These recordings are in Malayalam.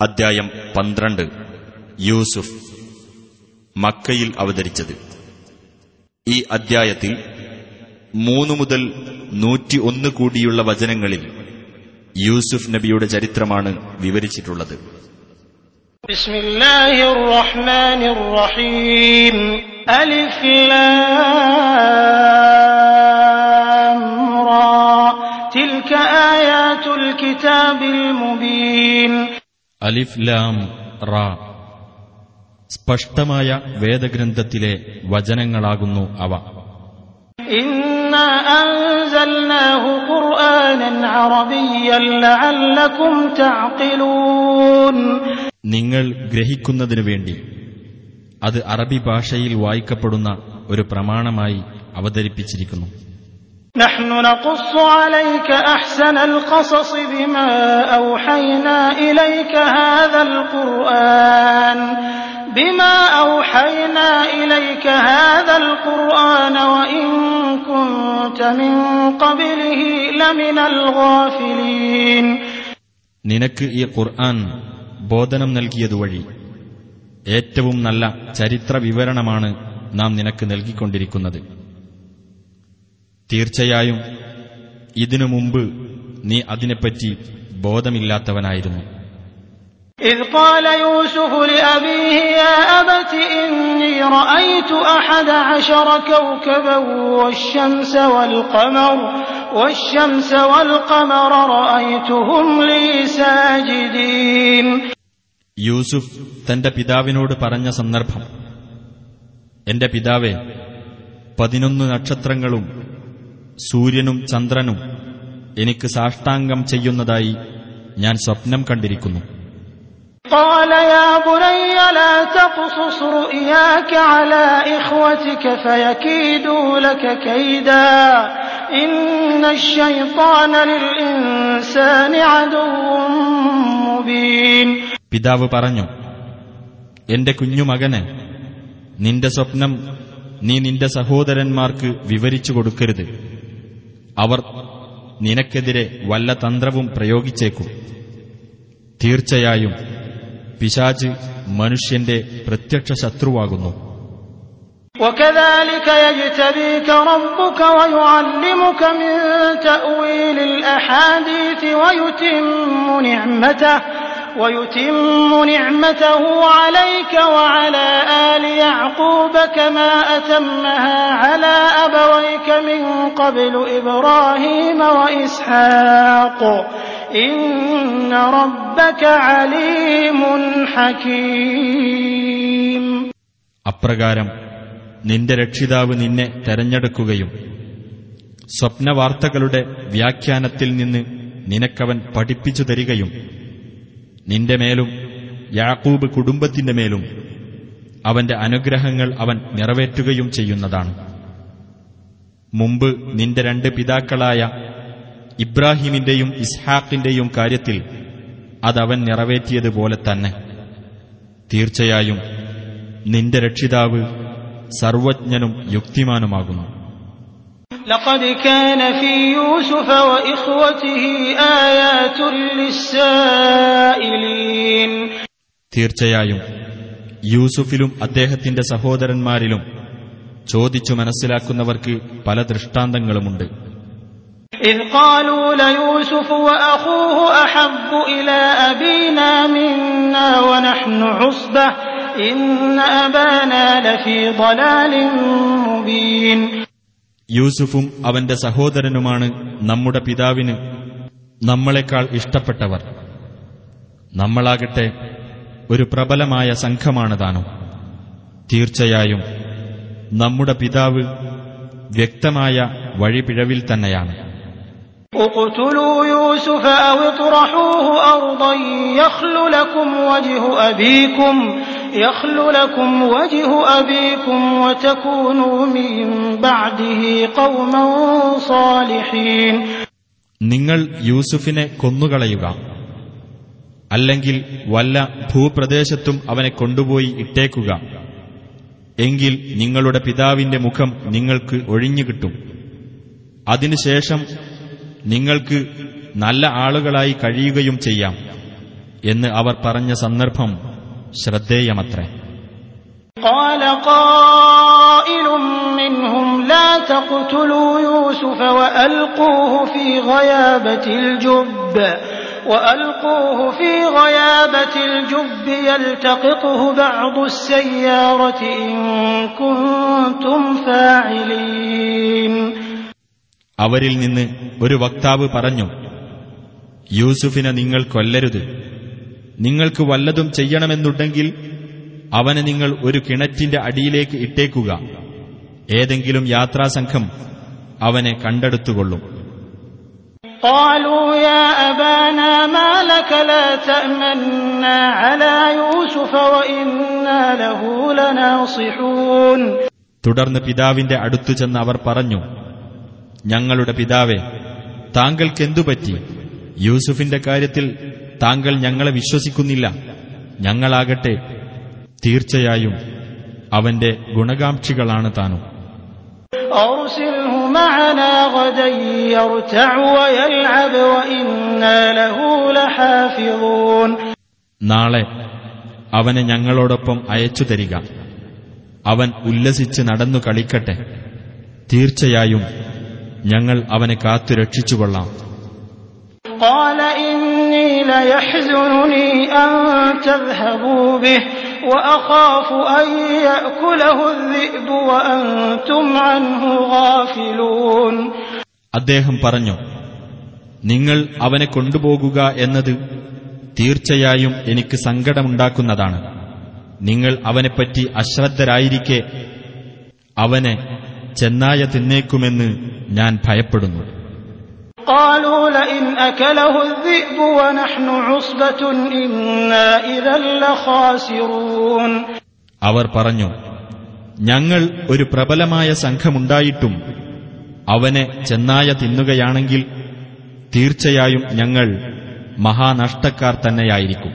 അദ്ധ്യായം പന്ത്രണ്ട് യൂസുഫ് മക്കയിൽ അവതരിച്ചത് ഈ അദ്ധ്യായത്തിൽ മൂന്നു മുതൽ നൂറ്റി ഒന്ന് കൂടിയുള്ള വചനങ്ങളിൽ യൂസുഫ് നബിയുടെ ചരിത്രമാണ് വിവരിച്ചിട്ടുള്ളത് بسم الله الرحمن الرحيم ألف لام را تلك آيات الكتاب المبين അലിഫ് ലാം റാ. സ്പഷ്ടമായ വേദഗ്രന്ഥത്തിലെ വചനങ്ങളാകുന്നു അവ. നിങ്ങൾ ഗ്രഹിക്കുന്നതിനു വേണ്ടി അത് അറബി ഭാഷയിൽ വായിക്കപ്പെടുന്ന ഒരു പ്രമാണമായി അവതരിപ്പിച്ചിരിക്കുന്നു. نحن نقص عليك أحسن القصص بما أوحينا إليك هذا القرآن بما أوحينا إليك هذا القرآن وإن كنت من قبله لمن الغافلين നിനക്ക് ഈ ഖുർആൻ ബോധനം നൽകിയതുവഴി ഏറ്റവും നല്ല ചരിത്ര വിവരണമാണ് നാം നിനക്ക് നൽകിക്കൊണ്ടിരിക്കുന്നത് തീർച്ചയായും ഇതിനു മുമ്പ് നീ അതിനെപ്പറ്റി ബോധമില്ലാത്തവനായിരുന്നു إذ قال يوسف لأبيه يا أبت إني رأيت أحد عشر كوكبا والشمس والقمر والشمس والقمر رأيتهم لي ساجدين യൂസുഫ് തന്റെ പിതാവിനോട് പറഞ്ഞ സന്ദർഭം എന്റെ പിതാവെ പതിനൊന്ന് നക്ഷത്രങ്ങളും സൂര്യനും ചന്ദ്രനും എനിക്ക് സാഷ്ടാംഗം ചെയ്യുന്നതായി ഞാൻ സ്വപ്നം കണ്ടിരിക്കുന്നു قال يا بني لا تقصص رؤياك على إخوتك فيكيدوا لك كيدا إن الشيطان للإنسان عدو مبين പിതാവ് പറഞ്ഞു എന്റെ കുഞ്ഞുമകന് നിന്റെ സ്വപ്നം നീ നിന്റെ സഹോദരന്മാർക്ക് വിവരിച്ചു കൊടുക്കരുത് അവർ നിനക്കെതിരെ വല്ല തന്ത്രവും പ്രയോഗിച്ചേക്കും തീർച്ചയായും പിശാജ് മനുഷ്യന്റെ പ്രത്യക്ഷ ശത്രുവാകുന്നു وكذلك يجتبيك ربك ويعلمك من تأويل الأحاديث ويتم نعمته ويتم نعمته عليك وعلى آل يعقوب كما أتمها على أبويك من قبل إبراهيم وإسحاق إن ربك عليم حكيم അപ്രകാരം നിന്റെ രക്ഷിതാവ് നിന്നെ തെരഞ്ഞെടുക്കുകയും സ്വപ്നവാർത്തകളുടെ വ്യാഖ്യാനത്തിൽ നിന്ന് നിനക്കവൻ പഠിപ്പിച്ചു തരികയും നിന്റെ മേലും യാക്കൂബ് കുടുംബത്തിന്റെ മേലും അവന്റെ അനുഗ്രഹങ്ങൾ അവൻ നിറവേറ്റുകയും ചെയ്യുന്നതാണ്. മുമ്പ് നിന്റെ രണ്ട് പിതാക്കളായ ഇബ്രാഹിമിന്റെയും ഇസ്ഹാക്കിന്റെയും കാര്യത്തിൽ അതവൻ നിറവേറ്റിയതുപോലെ തന്നെ. തീർച്ചയായും നിന്റെ രക്ഷിതാവ് സർവജ്ഞനും യുക്തിമാനുമാകുന്നു. لقد كان في يوسف وإخوته آيات للسائلين തീർച്ചയായും യൂസുഫിലും അദ്ദേഹത്തിന്റെ സഹോദരന്മാരിലും ചോദിച്ചു മനസ്സിലാക്കുന്നവർക്ക് പല ദൃഷ്ടാന്തങ്ങളുമുണ്ട് إذ قالوا ليوسف وأخوه أحب إلى أبينا منا ونحن عصبة إن أبانا لفي ضلال مبين യൂസുഫും അവന്റെ സഹോദരനുമാണ് നമ്മുടെ പിതാവിന് നമ്മളെക്കാൾ ഇഷ്ടപ്പെട്ടവർ നമ്മളാകട്ടെ ഒരു പ്രബലമായ സംഘമാണ് താനും തീർച്ചയായും നമ്മുടെ പിതാവ് വ്യക്തമായ വഴിപിഴവിൽ തന്നെയാണ് اقتلوا يوسف أو اطرحوه أرضا يخل لكم وجه أبيكم يخل لكم وجه أبيكم وتكونوا من بعده قوما صالحين നിങ്ങൾ യൂസുഫിനെ കൊന്നുകളയുക അല്ലെങ്കിൽ വല്ല ഭൂപ്രദേശത്തും അവനെ കൊണ്ടുപോയി ഇട്ടേക്കുക എങ്കിൽ നിങ്ങളുടെ പിതാവിന്റെ മുഖം നിങ്ങൾക്ക് ഒഴിഞ്ഞുകിട്ടും അതിനുശേഷം നിങ്ങൾക്ക് നല്ല ആളുകളായി കഴിയുകയും ചെയ്യാം എന്ന് അവർ പറഞ്ഞ സന്ദർഭം ശ്രദ്ധേയമത്രേ قال قائل منهم لا تقتلوا يوسف وألقوه في غيابة الجب وألقوه في غيابة الجب يلتقطه بعض السيارة إن كنتم فاعلين അവരിൽ നിന്ന് ഒരു വക്താവ് പറഞ്ഞു യൂസുഫിനെ നിങ്ങൾ കൊല്ലരുത് നിങ്ങൾക്ക് വല്ലതും ചെയ്യണമെന്നുണ്ടെങ്കിൽ അവനെ നിങ്ങൾ ഒരു കിണറ്റിന്റെ അടിയിലേക്ക് ഇട്ടേക്കുക ഏതെങ്കിലും യാത്രാസംഘം അവനെ കണ്ടെടുത്തുകൊള്ളും قالوا يا أبانا ما لك لا تأمنا على يوسف وإنا له لناصحون തുടർന്ന് പിതാവിന്റെ അടുത്തു ചെന്ന് അവർ പറഞ്ഞു ഞങ്ങളുടെ പിതാവെ താങ്കൾക്കെന്തുപറ്റി യൂസുഫിന്റെ കാര്യത്തിൽ താങ്കൾ ഞങ്ങളെ വിശ്വസിക്കുന്നില്ല. ഞങ്ങളാകട്ടെ തീർച്ചയായും അവന്റെ ഗുണകാംക്ഷികളാണ് താനും. നാളെ അവനെ ഞങ്ങളോടൊപ്പം അയച്ചു തരിക. അവൻ ഉല്ലസിച്ച് നടന്നു കളിക്കട്ടെ. തീർച്ചയായും ഞങ്ങൾ അവനെ കാത്തുരക്ഷിച്ചുകൊള്ളാം. ليحزنني أن تذهبوا به وأخاف أن يأكله الذئب وأنتم عنه غافلون അദ്ദേഹം പറഞ്ഞു നിങ്ങൾ അവനെ കൊണ്ടുപോകുക എന്നത് തീർച്ചയായും എനിക്ക് സങ്കടമുണ്ടാക്കുന്നതാണ് നിങ്ങൾ അവനെപ്പറ്റി അശ്രദ്ധരായിരിക്കെ അവനെ ചെന്നായ തിന്നേക്കുമെന്ന് ഞാൻ ഭയപ്പെടുന്നു قالوا لئن أكله الذئب ونحن عصبة إنا إذا لخاسرون അവർ പറഞ്ഞു ഞങ്ങൾ ഒരു പ്രബലമായ സംഘമുണ്ടായിട്ടും അവനെ ചെന്നായ തിന്നുകയാണെങ്കിൽ തീർച്ചയായും ഞങ്ങൾ മഹാനഷ്ടക്കാർ തന്നെയായിരിക്കും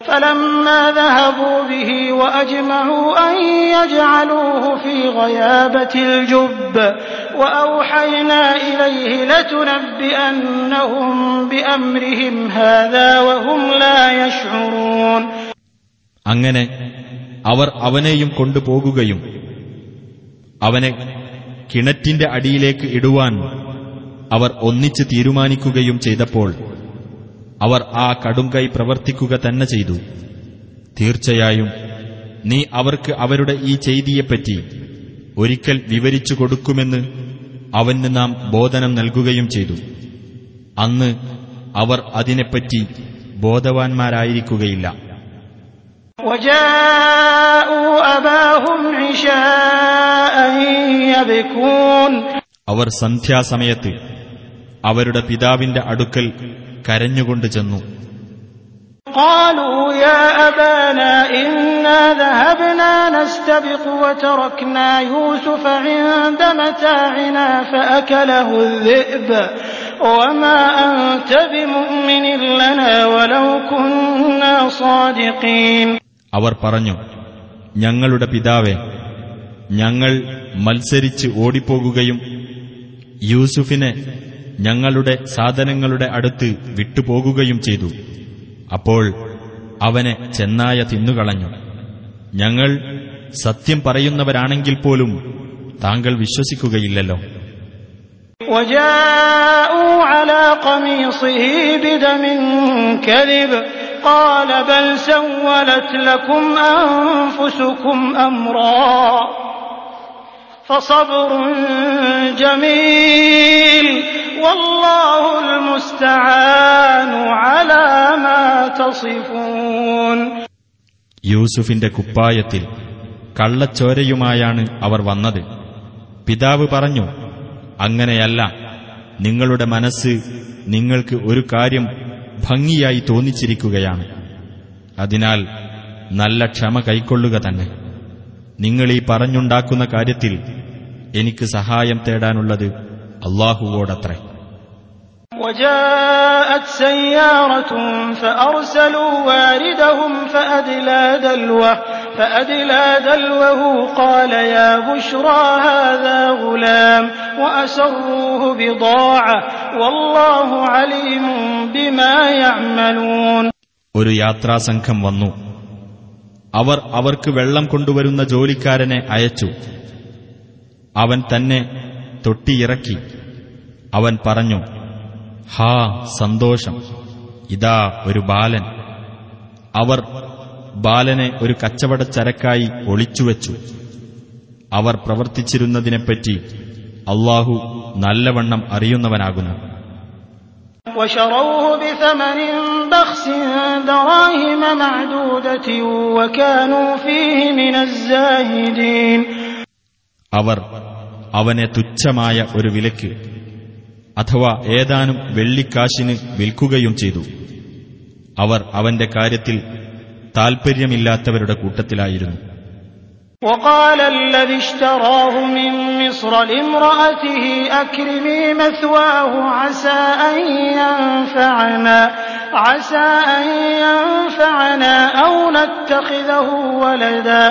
فلما ذهبوا به وأجمعوا أن يجعلوه في غيابة الجب وأوحينا إليه لتنبئنهم بأمرهم هذا وهم لا يشعرون അങ്ങനെ അവർ അവനെയും കൊണ്ടുപോകുകയും അവനെ കിണറ്റിന്റെ അടിയിലേക്ക് ഇടുവാൻ അവർ ഒന്നിച്ച് തീരുമാനിക്കുകയും ചെയ്തപ്പോൾ അവർ ആ കടുങ്കൈ പ്രവർത്തിക്കുക തന്നെ ചെയ്തു. തീർച്ചയായും നീ അവർക്ക് അവരുടെ ഈ ചെയ്തിയെപ്പറ്റി ഒരിക്കൽ വിവരിച്ചു കൊടുക്കുമെന്ന് അവന് നാം ബോധനം നൽകുകയും ചെയ്തു. അന്ന് അവർ അതിനെപ്പറ്റി ബോധവാന്മാരായിരിക്കുകയില്ല. അവർ സന്ധ്യാസമയത്ത് അവരുടെ പിതാവിന്റെ അടുക്കൽ കരഞ്ഞുകൊണ്ട് ചെന്നു. അവർ പറഞ്ഞു ഞങ്ങളുടെ പിതാവേ ഞങ്ങൾ മത്സരിച്ച് ഓടിപ്പോകുകയും യൂസുഫിനെ ഞങ്ങളുടെ സാധനങ്ങളുടെ അടുത്ത് വിട്ടുപോകുകയും ചെയ്തു. അപ്പോൾ അവനെ ചെന്നായ തിന്നുകളഞ്ഞു. ഞങ്ങൾ സത്യം പറയുന്നവരാണെങ്കിൽ പോലും താങ്കൾ വിശ്വസിക്കുകയില്ലല്ലോ. ജമീൽ. قميصه بدم كذب قال بل سولت لكم أنفسكم أمرا فصبر جميل والله المستعان على ما تصفون യൂസുഫിന്റെ കുപ്പായത്തിൽ കള്ളച്ചോരയുമായാണ് അവർ വന്നത് പിതാവ് പറഞ്ഞു അങ്ങനെയല്ല നിങ്ങളുടെ മനസ്സ് നിങ്ങൾക്ക് ഒരു കാര്യം ഭംഗിയായി തോന്നിച്ചിരിക്കുകയാണ് അതിനാൽ നല്ല ക്ഷമ കൈക്കൊള്ളുക തന്നെ നിങ്ങൾ ഈ പറഞ്ഞുണ്ടാക്കുന്ന കാര്യത്തിൽ എനിക്ക് സഹായം തേടാനുള്ളത് അള്ളാഹുവോടത്രേ وجاءت سيارة فأرسلوا واردهم فأدلى دلوه فأدلى دلوه قال يا بشرى هذا غلام وأسروه بضاعة والله عليم بما يعملون ഒരു യാത്രാസംഘം വന്നു അവർ അവർക്ക് വെള്ളം കൊണ്ടുവരുന്ന ജോലിക്കാരനെ അയച്ചു അവൻ തന്നെ തൊട്ടിയിറക്കി അവൻ പറഞ്ഞു ഹാ സന്തോഷം. ഇതാ ഒരു ബാലൻ. അവർ ബാലനെ ഒരു കച്ചവട ചരക്കായി ഒളിച്ചുവെച്ചു. അവർ പ്രവർത്തിച്ചിരുന്നതിനെപ്പറ്റി അള്ളാഹു നല്ലവണ്ണം അറിയുന്നവനാകുന്നു. അവർ അവനെ തുച്ഛമായ ഒരു വിലക്ക് അഥവാ ഏതാനും വെള്ളിക്കാശിന് വിൽക്കുകയും ചെയ്തു അവർ അവന്റെ കാര്യത്തിൽ താൽപ്പര്യമില്ലാത്തവരുടെ കൂട്ടത്തിലായിരുന്നു وقال الذي اشتراه من مصر لامرأته أكرمي مثواه عسى أن ينفعنا عسى أن ينفعنا أو نتخذه ولدا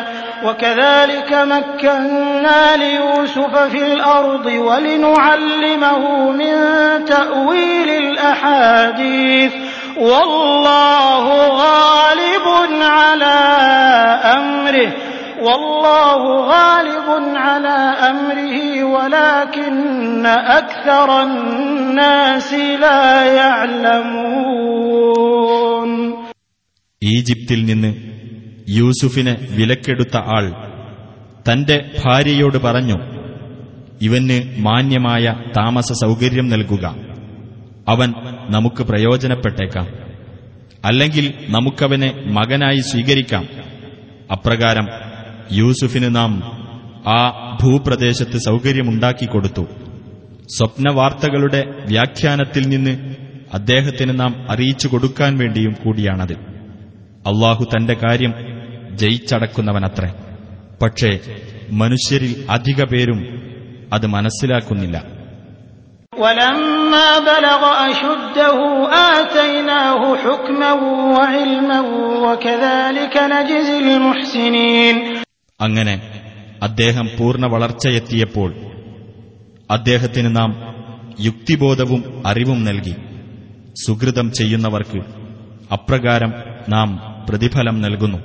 وكذلك مكنا ليوسف في الأرض ولنعلمه من تأويل الأحاديث والله غالب على أمره والله غالب على أمره ولكن أكثر الناس لا يعلمون ഈജിപ്തിൽ നിന്ന് യൂസുഫിനെ വിലക്കെടുത്ത ആൾ തന്റെ ഭാര്യയോട് പറഞ്ഞു ഇവന് മാന്യമായ താമസ സൗകര്യം നൽകുക. അവൻ നമുക്ക് പ്രയോജനപ്പെട്ടേക്കാം. അല്ലെങ്കിൽ നമുക്കവനെ മകനായി സ്വീകരിക്കാം. അപ്രകാരം യൂസുഫിന് നാം ആ ഭൂപ്രദേശത്ത് സൗകര്യമുണ്ടാക്കിക്കൊടുത്തു സ്വപ്നവാർത്തകളുടെ വ്യാഖ്യാനത്തിൽ നിന്ന് അദ്ദേഹത്തിന് നാം അറിയിച്ചു കൊടുക്കാൻ വേണ്ടിയും കൂടിയാണത്. അള്ളാഹു തന്റെ കാര്യം ജയിച്ചടക്കുന്നവനത്രേ പക്ഷേ മനുഷ്യരിൽ അധിക പേരും അത് മനസ്സിലാക്കുന്നില്ല ولما بلغ أشده آتيناه حكما وعلما وكذلك نجزي المحسنين അങ്ങനെ അദ്ദേഹം പൂർണ്ണ വളർച്ചയെത്തിയപ്പോൾ അദ്ദേഹത്തിന് നാം യുക്തിബോധവും അറിവും നൽകി സുഹൃതം ചെയ്യുന്നവർക്ക് അപ്രകാരം നാം പ്രതിഫലം നൽകുന്നു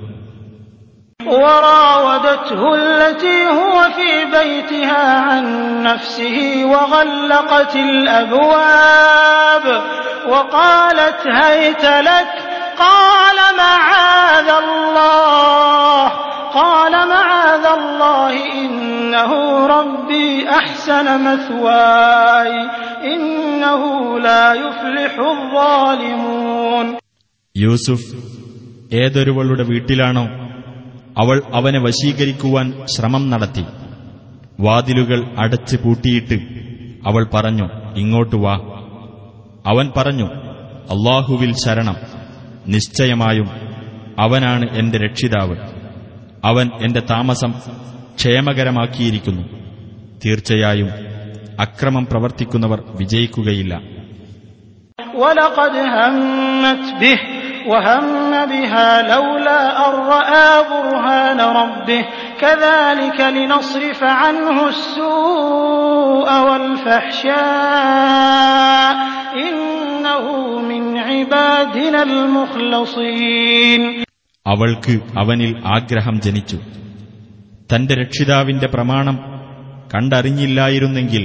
وراودته التي هو في بيتها عن نفسه وغلقت الأبواب وقالت هيت لك قال معاذ الله قال معاذ الله إنه ربي أحسن مثواي إنه لا يفلح الظالمون യൂസുഫ് ഏതൊരുവളുടെ വീട്ടിലാണോ അവൾ അവനെ വശീകരിക്കുവാൻ ശ്രമം നടത്തി. വാതിലുകൾ അടച്ച് പൂട്ടിയിട്ട് അവൾ പറഞ്ഞു ഇങ്ങോട്ട് വാ. അവൻ പറഞ്ഞു അള്ളാഹുവിൽ ശരണം. നിശ്ചയമായും അവനാണ് എന്റെ രക്ഷിതാവ്. അവൻ എന്റെ താമസം ക്ഷേമകരമാക്കിയിരിക്കുന്നു. തീർച്ചയായും അക്രമം പ്രവർത്തിക്കുന്നവർ വിജയിക്കുകയില്ല. ولقد همت به وهم بها لولا أن رأى برهان ربه كذلك لنصرف عنه السوء والفحشاء إنه من عبادنا المخلصين അവൾക്ക് അവനിൽ ആഗ്രഹം ജനിച്ചു തന്റെ രക്ഷിതാവിന്റെ പ്രമാണം കണ്ടറിഞ്ഞില്ലായിരുന്നെങ്കിൽ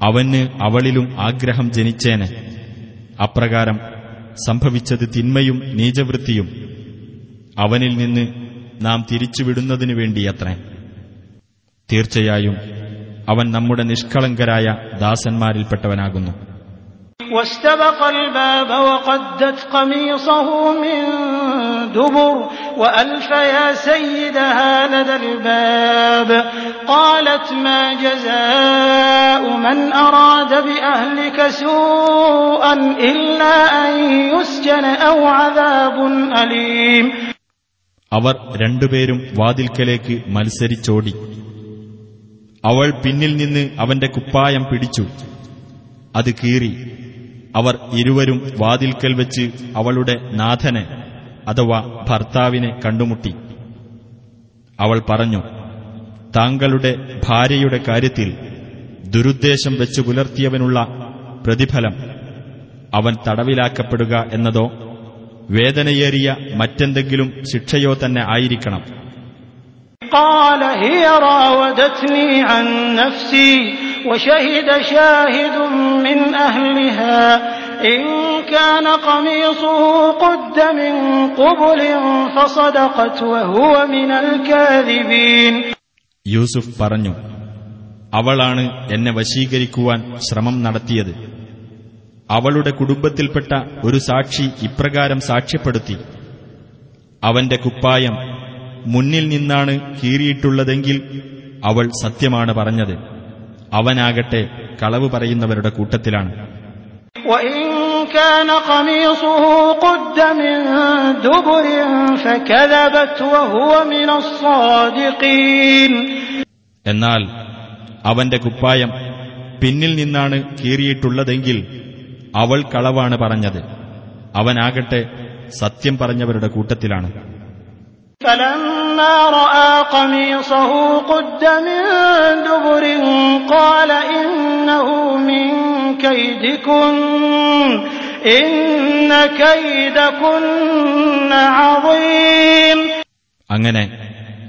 അവന് അവളിലും ആഗ്രഹം ജനിച്ചേനെ അപ്രകാരം സംഭവിച്ചത് തിന്മയും നീചവൃത്തിയും അവനിൽ നിന്ന് നാം തിരിച്ചുവിടുന്നതിനു വേണ്ടിയത്രേ. തീർച്ചയായും അവൻ നമ്മുടെ നിഷ്കളങ്കരായ ദാസന്മാരിൽപ്പെട്ടവനാകുന്നു. واستبق الباب وقدت قميصه من دبر وألف يا سيدها لدى الباب قالت ما جزاء من أراد بأهلك سوءا إلا أن يسجن أو عذاب أليم അവർ രണ്ടുപേരും വാതിൽക്കലേക്ക് മത്സരിച്ചോടി അവൾ പിന്നിൽ നിന്ന് അവന്റെ കുപ്പായം പിടിച്ചു അത് കീറി അവർ ഇരുവരും വാതിൽക്കൽ വെച്ച് അവളുടെ നാഥനെ അഥവാ ഭർത്താവിനെ കണ്ടുമുട്ടി അവൾ പറഞ്ഞു താങ്കളുടെ ഭാര്യയുടെ കാര്യത്തിൽ ദുരുദ്ദേശം വെച്ച് പുലർത്തിയവനുള്ള പ്രതിഫലം അവൻ തടവിലാക്കപ്പെടുക എന്നതോ വേദനയേറിയ മറ്റെന്തെങ്കിലും ശിക്ഷയോ തന്നെ ആയിരിക്കണം قال هي راودتني عن نفسي وشهد شاهد من أهلها إن كان قميصه قد من قبل فصدقت وهو من الكاذبين യൂസുഫ് പറഞ്ഞു അവളാണ് എന്നെ വശീകരിക്കുവാൻ ശ്രമം നടത്തിയത് അവളുടെ കുടുംബത്തിൽപ്പെട്ട ഒരു സാക്ഷി ഇപ്രകാരം സാക്ഷ്യപ്പെടുത്തി അവന്റെ കുപ്പായം മുന്നിൽ നിന്നാണ് കീറിയിട്ടുള്ളതെങ്കിൽ അവൾ സത്യമാണ് പറഞ്ഞത് അവനാകട്ടെ കളവ് പറയുന്നവരുടെ കൂട്ടത്തിലാണ്. എന്നാൽ അവന്റെ കുപ്പായം പിന്നിൽ നിന്നാണ് കീറിയിട്ടുള്ളതെങ്കിൽ അവൾ കളവാണ് പറഞ്ഞത്. അവനാകട്ടെ സത്യം പറഞ്ഞവരുടെ കൂട്ടത്തിലാണ്. فلما رأى قميصه قد من دبر قال إنه من كيدكن إن كيدكن عظيم അങ്ങനെ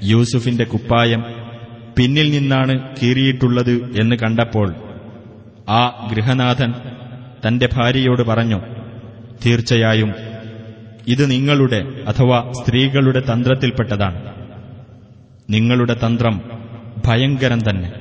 യൂസുഫിന്റെ കുപ്പായം പിന്നിൽ നിന്നാണ് കീറിയിട്ടുള്ളത് എന്ന് കണ്ടപ്പോൾ ആ ഗൃഹനാഥൻ തന്റെ ഭാര്യയോട് പറഞ്ഞു തീർച്ചയായും ഇത് നിങ്ങളുടെ അഥവാ സ്ത്രീകളുടെ തന്ത്രത്തിൽപ്പെട്ടതാണ്. നിങ്ങളുടെ തന്ത്രം ഭയങ്കരം തന്നെ.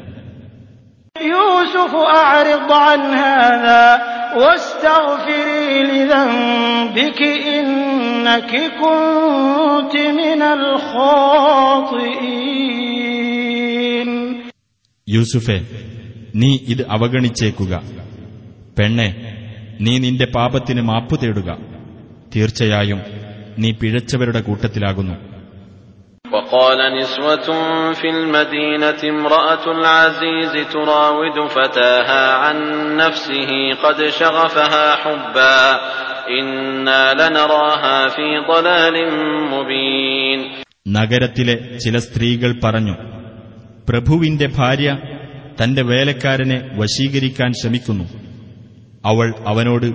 യൂസുഫെ നീ ഇത് അവഗണിച്ചേക്കുക. പെണ്ണെ നീ നിന്റെ പാപത്തിന് മാപ്പു തേടുക. തീർച്ചയായും നീ പിഴച്ചവരുടെ കൂട്ടത്തിലാകുന്നു وقال نسوة في المدينة امرأة العزيز تراود فتاها عن نفسه قد شغفها حبا إنا لنراها في ضلال مبين നഗരത്തിലെ ചില സ്ത്രീകൾ പറഞ്ഞു പ്രഭുവിന്റെ ഭാര്യ തന്റെ വേലക്കാരനെ വശീകരിക്കാൻ ശ്രമിക്കുന്നു അവൾ അവനോട്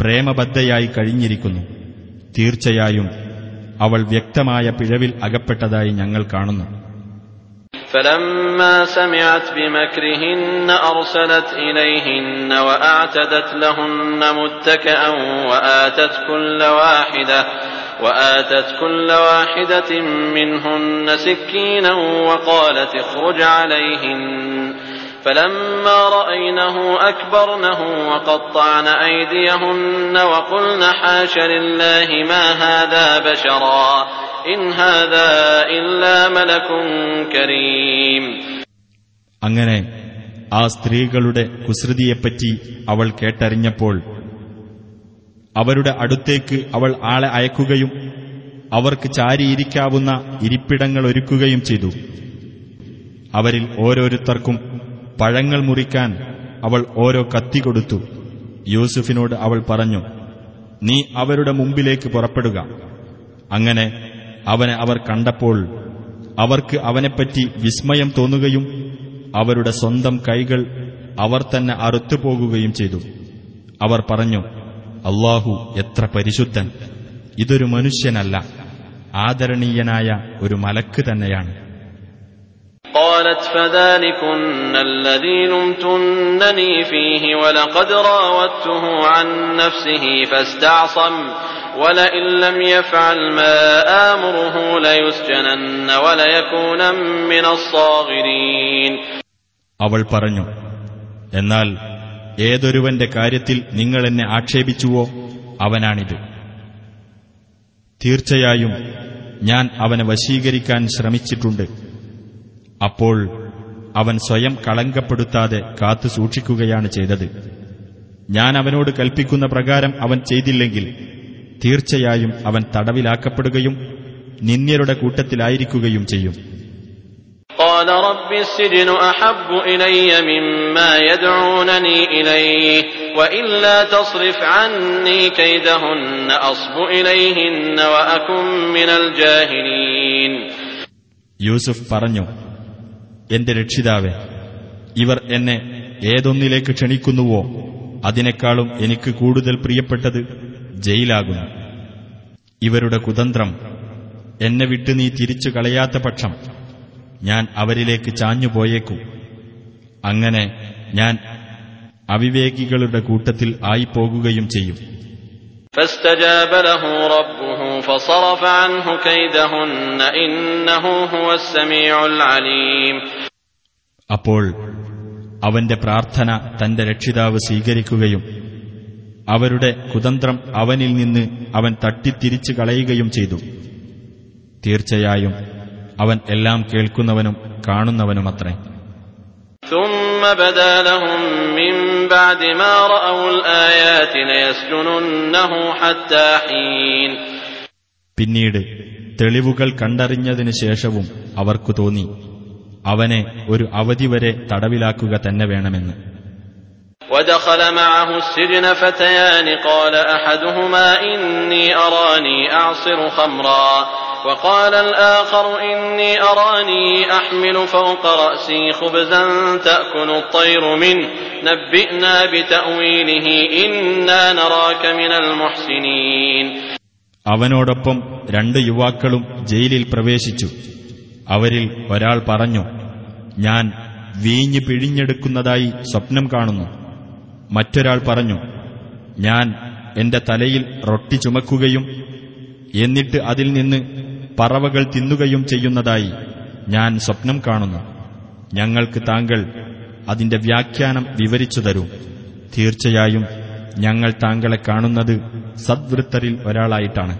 പ്രേമബദ്ധയായി കഴിഞ്ഞിരിക്കുന്നു തീർച്ചയായും അവൾ വ്യക്തമായ പിഴവിൽ അകപ്പെട്ടതായി ഞങ്ങൾ കാണുന്നു فلما سمعت بمكرهن أرسلت إليهن وأعتدت لهن متكئا وآتت كل واحدة وآتت كل واحدة منهن سكينا وقالت اخرج عليهن فلما رأينه أكبرنه وقطعن أيديهن وقلن حاش لله ما هذا بشرا إن هذا إلا ملك كريم അങ്ങനെ ആ സ്ത്രീകളുടെ കുസൃതിയെപ്പറ്റി അവൾ കേട്ടറിഞ്ഞപ്പോൾ അവരുടെ അടുത്തേക്ക് അവൾ ആളെ അയക്കുകയും അവർക്ക് ചാരിയിരിക്കാവുന്ന ഇരിപ്പിടങ്ങൾ ഒരുക്കുകയും ചെയ്തു അവരിൽ ഓരോരുത്തർക്കും പഴങ്ങൾ മുറിക്കാൻ അവൾ ഓരോ കത്തി കൊടുത്തു. യൂസുഫിനോട് അവൾ പറഞ്ഞു നീ അവരുടെ മുമ്പിലേക്ക് പുറപ്പെടുക. അങ്ങനെ അവനെ അവർ കണ്ടപ്പോൾ അവർക്ക് അവനെപ്പറ്റി വിസ്മയം തോന്നുകയും അവരുടെ സ്വന്തം കൈകൾ അവർ തന്നെ അറുത്തുപോകുകയും ചെയ്തു. അവർ പറഞ്ഞു അള്ളാഹു എത്ര പരിശുദ്ധൻ. ഇതൊരു മനുഷ്യനല്ല ആദരണീയനായ ഒരു മലക്ക് തന്നെയാണ്. قالت فذلكن الذي لمتنني فيه ولقد راودته عن نفسه فاستعصم ولئن لم يفعل ما آمره ليسجنن وليكونا من الصاغرين അവൾ പറഞ്ഞു എന്നാൽ ഏതൊരുവന്റെ കാര്യത്തിൽ നിങ്ങൾ എന്നെ ആക്ഷേപിച്ചുവോ അവനാണിത് തീർച്ചയായും ഞാൻ അവനെ വശീകരിക്കാൻ ശ്രമിച്ചിട്ടുണ്ട് അപ്പോൾ അവൻ സ്വയം കളങ്കപ്പെടുത്താതെ കാത്തു സൂക്ഷിക്കുകയാണ് ചെയ്തത് ഞാൻ അവനോട് കൽപ്പിക്കുന്ന പ്രകാരം അവൻ ചെയ്തില്ലെങ്കിൽ തീർച്ചയായും അവൻ തടവിലാക്കപ്പെടുകയും നിന്ദ്യരുടെ കൂട്ടത്തിലായിരിക്കുകയും ചെയ്യും قال رب السجن أحب إلي مما يدعونني إليه وإلا تصرف عني كيدهن أصب إليهن وأكن من الجاهلين യൂസുഫ് പറഞ്ഞു എന്റെ രക്ഷിതാവെ ഇവർ എന്നെ ഏതൊന്നിലേക്ക് ക്ഷണിക്കുന്നുവോ അതിനേക്കാളും എനിക്ക് കൂടുതൽ പ്രിയപ്പെട്ടത് ജയിലാകുന്നു. ഇവരുടെ കുതന്ത്രം എന്നെ വിട്ട് നീ തിരിച്ചു കളയാത്ത പക്ഷം ഞാൻ അവരിലേക്ക് ചാഞ്ഞുപോയേക്കും. അങ്ങനെ ഞാൻ അവിവേകികളുടെ കൂട്ടത്തിൽ ആയിപ്പോകുകയും ചെയ്യും. فاستجاب له ربه فصرف عنه كيدهن إنه هو السميع العليم അപ്പോൾ അവന്റെ പ്രാർത്ഥന തന്റെ രക്ഷിതാവ് സ്വീകരിക്കുകയും അവരുടെ കുതന്ത്രം അവനിൽ നിന്ന് അവൻ തട്ടിത്തിരിച്ചു കളയുകയും ചെയ്തു തീർച്ചയായും അവൻ എല്ലാം കേൾക്കുന്നവനും കാണുന്നവനുമത്രേ ثم بدا لهم من بعد ما رأوا الآيات ليسجننه حتى حين പിന്നീട് തെളിവുകൾ കണ്ടറിഞ്ഞതിനു ശേഷവും അവർക്കു തോന്നി അവനെ ഒരു അവധി വരെ തടവിലാക്കുക തന്നെ വേണമെന്ന് ودخل معه السجن فتيان قال أحدهما إني أراني أعصر خمرا وقال الآخر إني أراني أحمل فوق رأسي خبزا تأكل الطير منه نبئنا بتأويله إنا نراك من المحسنين അവനോടൊപ്പം രണ്ട് യുവാക്കളും ജയിലിൽ പ്രവേശിച്ചു അവരിൽ ഒരാൾ പറഞ്ഞു ഞാൻ വീഞ്ഞ് പിഴിഞ്ഞെടുക്കുന്നതായി സ്വപ്നം കാണുന്നു മറ്റൊരാൾ പറഞ്ഞു ഞാൻ എന്റെ തലയിൽ റൊട്ടി ചുമക്കുകയും എന്നിട്ട് അതിൽ നിന്ന് പറവകൾ തിന്നുകയും ചെയ്യുന്നതായി ഞാൻ സ്വപ്നം കാണുന്നു ഞങ്ങൾക്ക് താങ്കൾ അതിന്റെ വ്യാഖ്യാനം വിവരിച്ചു തരൂ തീർച്ചയായും ഞങ്ങൾ താങ്കളെ കാണുന്നത് സദ്വൃത്തരിൽ ഒരാളായിട്ടാണ്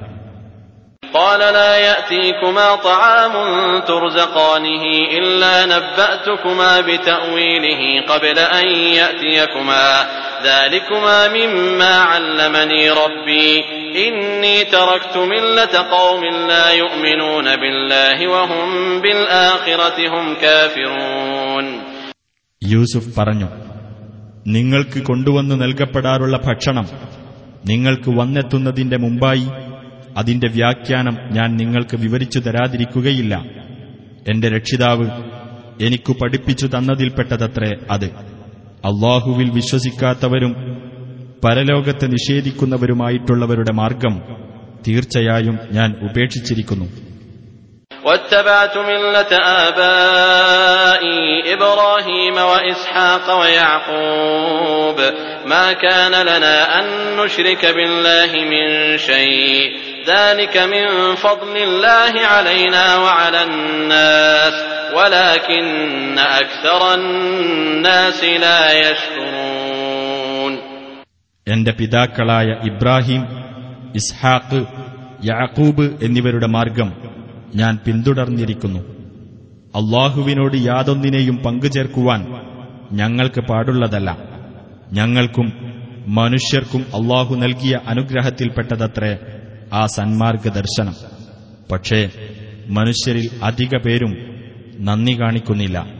قال لا يأتيكما طعام ترزقانه إلا نبأتكما بتأويله قبل أن يأتيكما ذلكما مما علمني ربي إني تركت ملة قوم لا يؤمنون بالله وهم بالآخرة هم كافرون യൂസുഫ് പറഞ്ഞു നിങ്ങൾക്ക് കൊണ്ടുവന്നു നൽകപ്പെടാറുള്ള ഭക്ഷണം നിങ്ങൾക്ക് വന്നെത്തുന്നതിന്റെ മുമ്പായി അതിന്റെ വ്യാഖ്യാനം ഞാൻ നിങ്ങൾക്ക് വിവരിച്ചു തരാതിരിക്കുകയില്ല എന്റെ രക്ഷിതാവ് എനിക്കു പഠിപ്പിച്ചു തന്നതിൽപ്പെട്ടതത്രേ അത് അള്ളാഹുവിൽ വിശ്വസിക്കാത്തവരും പരലോകത്തെ നിഷേധിക്കുന്നവരുമായിട്ടുള്ളവരുടെ മാർഗം തീർച്ചയായും ഞാൻ ഉപേക്ഷിച്ചിരിക്കുന്നു واتبعت ملة آبائي إبراهيم وإسحاق ويعقوب ما كان لنا أن نشرك بالله من شيء ذلك من فضل الله علينا وعلى الناس ولكن أكثر الناس لا يشكرون എന്റെ പിതാക്കളായ ഇബ്രാഹിം ഇസ്ഹാഖ് യാക്കൂബ് എന്നിവരുടെ മാർഗം ഞാൻ പിന്തുടർന്നിരിക്കുന്നു. അള്ളാഹുവിനോട് യാതൊന്നിനെയും പങ്കുചേർക്കുവാൻ ഞങ്ങൾക്ക് പാടുള്ളതല്ല. ഞങ്ങൾക്കും മനുഷ്യർക്കും അള്ളാഹു നൽകിയ അനുഗ്രഹത്തിൽപ്പെട്ടതത്രേ ആ സന്മാർഗ ദർശനം പക്ഷേ മനുഷ്യരിൽ അധിക പേരും നന്ദി കാണിക്കുന്നില്ല.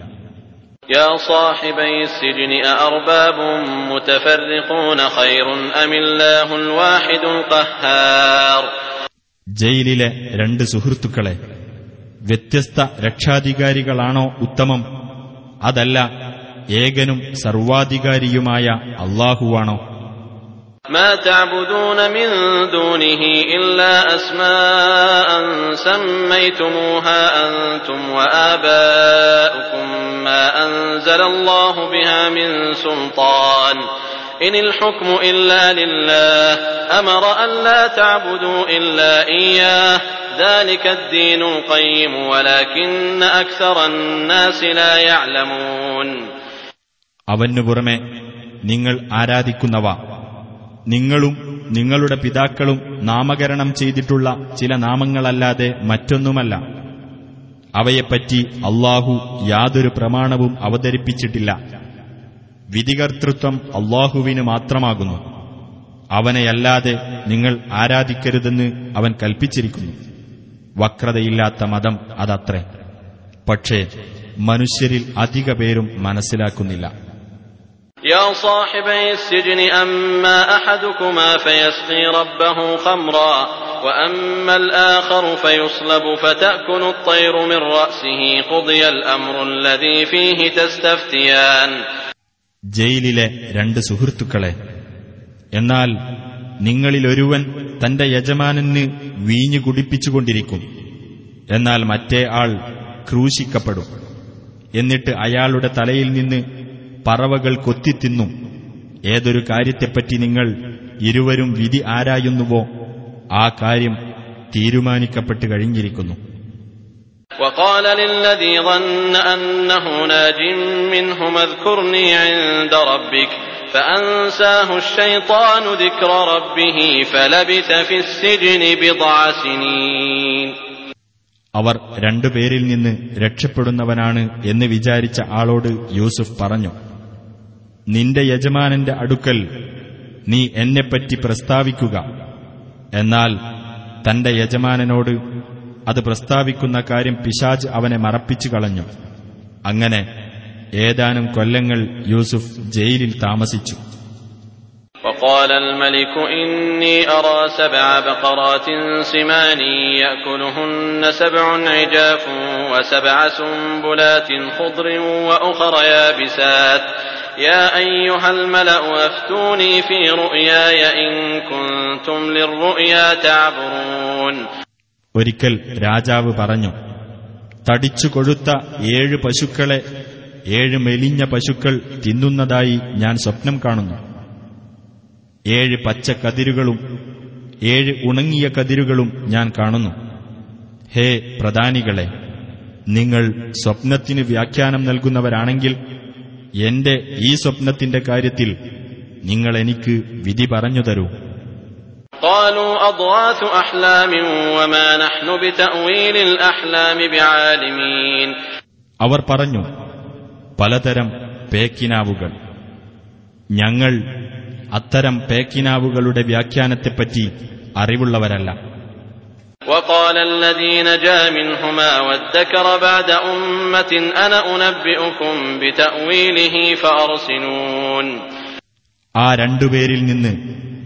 يا صاحبي السجن أأرباب متفرقون خير أم الله الواحد القهار ജയിലിലെ രണ്ട് സുഹൃത്തുക്കളെ വ്യത്യസ്ത രക്ഷാധികാരികളാണോ ഉത്തമം അതല്ല ഏകനും സർവാധികാരിയുമായ അള്ളാഹുവാണോ ما تعبدون من دونه إلا أسماء سميتموها أنتم وآباؤكم ما أنزل الله بها من سلطان إن الحكم إلا لله أمر أن لا تعبدوا إلا إياه ذلك الدين القيم ولكن أكثر الناس لا يعلمون അവനു പുറമെ നിങ്ങൾ ആരാധിക്കുന്നവ നിങ്ങളും നിങ്ങളുടെ പിതാക്കളും നാമകരണം ചെയ്തിട്ടുള്ള ചില നാമങ്ങളല്ലാതെ മറ്റൊന്നുമല്ല. അവയെപ്പറ്റി അള്ളാഹു യാതൊരു പ്രമാണവും അവതരിപ്പിച്ചിട്ടില്ല. വിധികർത്തൃത്വം അള്ളാഹുവിന് മാത്രമാകുന്നു. അവനെയല്ലാതെ നിങ്ങൾ ആരാധിക്കരുതെന്ന് അവൻ കൽപ്പിച്ചിരിക്കുന്നു. വക്രതയില്ലാത്ത മതം അതത്രേ. പക്ഷേ മനുഷ്യരിൽ അധിക പേരും മനസ്സിലാക്കുന്നില്ല. يا صاحبي السجن أما أحدكما فيسقي ربه خمرا وأما الآخر فيصلب فتأكل الطير من رأسه قضي الأمر الذي فيه تستفتيان ജയിലിലെ രണ്ട് സുഹൃത്തുക്കളെ എന്നാൽ നിങ്ങളിലൊരുവൻ തന്റെ യജമാനന് വീഞ്ഞു കുടിപ്പിച്ചുകൊണ്ടിരിക്കും എന്നാൽ മറ്റേ ആൾ ക്രൂശിക്കപ്പെടും എന്നിട്ട് അയാളുടെ തലയിൽ നിന്ന് പറവകൾ കൊത്തിത്തിന്നും ഏതൊരു കാര്യത്തെപ്പറ്റി നിങ്ങൾ ഇരുവരും വിധി ആരായുന്നുവോ ആ കാര്യം തീരുമാനിക്കപ്പെട്ടു കഴിഞ്ഞിരിക്കുന്നു وقال للذي ظن أنه ناج منهم اذكرني عند ربك فأنساه الشيطان ذكر ربه فلبث في السجن بضع سنين അവർ രണ്ടുപേരിൽ നിന്ന് രക്ഷപ്പെടുന്നവനാണ് എന്ന് വിചാരിച്ച ആളോട് യൂസുഫ് പറഞ്ഞു നിന്റെ യജമാനന്റെ അടുക്കൽ നീ എന്നെപ്പറ്റി പ്രസ്താവിക്കുക എന്നാൽ തന്റെ യജമാനനോട് അത് പ്രസ്താവിക്കുന്ന കാര്യം പിശാജ് അവനെ മറപ്പിച്ചു കളഞ്ഞു അങ്ങനെ ഏതാനും കൊല്ലങ്ങൾ യൂസുഫ് ജയിലിൽ താമസിച്ചു وقال الملك إني أرى سبع بقرات سمان يأكلهن سبع عجاف وسبع سنبلات خضر وأخر يابسات يا أيها الملأ أفتوني في رؤياي إن كنتم للرؤيا تعبرون ഒരിക്കൽ രാജാവ് പറഞ്ഞു തടിച്ചു കൊഴുത്ത ഏഴ് പശുക്കളെ ഏഴ് മെലിഞ്ഞ പശുക്കൾ തിന്നുന്നതായി ഞാൻ സ്വപ്നം കാണുന്നു ഏഴ് പച്ച കതിരുകളും ഏഴ് ഉണങ്ങിയ കതിരുകളും ഞാൻ കാണുന്നു ഹേ പ്രധാനികളെ നിങ്ങൾ സ്വപ്നത്തിന് വ്യാഖ്യാനം നൽകുന്നവരാണെങ്കിൽ എന്റെ ഈ സ്വപ്നത്തിന്റെ കാര്യത്തിൽ നിങ്ങൾ എനിക്ക് വിധി പറഞ്ഞു തരൂ. അവർ പറഞ്ഞു പലതരം പേക്കിനാവുകൾ. ഞങ്ങൾ അത്തരം പേക്കിനാവുകളുടെ വ്യാഖ്യാനത്തെപ്പറ്റി അറിവുള്ളവരല്ല. وقال الذي نجا منهما وادكر بعد أمة أنا أنبئكم بتأويله فأرسلون ആ രണ്ടുപേരിൽ നിന്ന്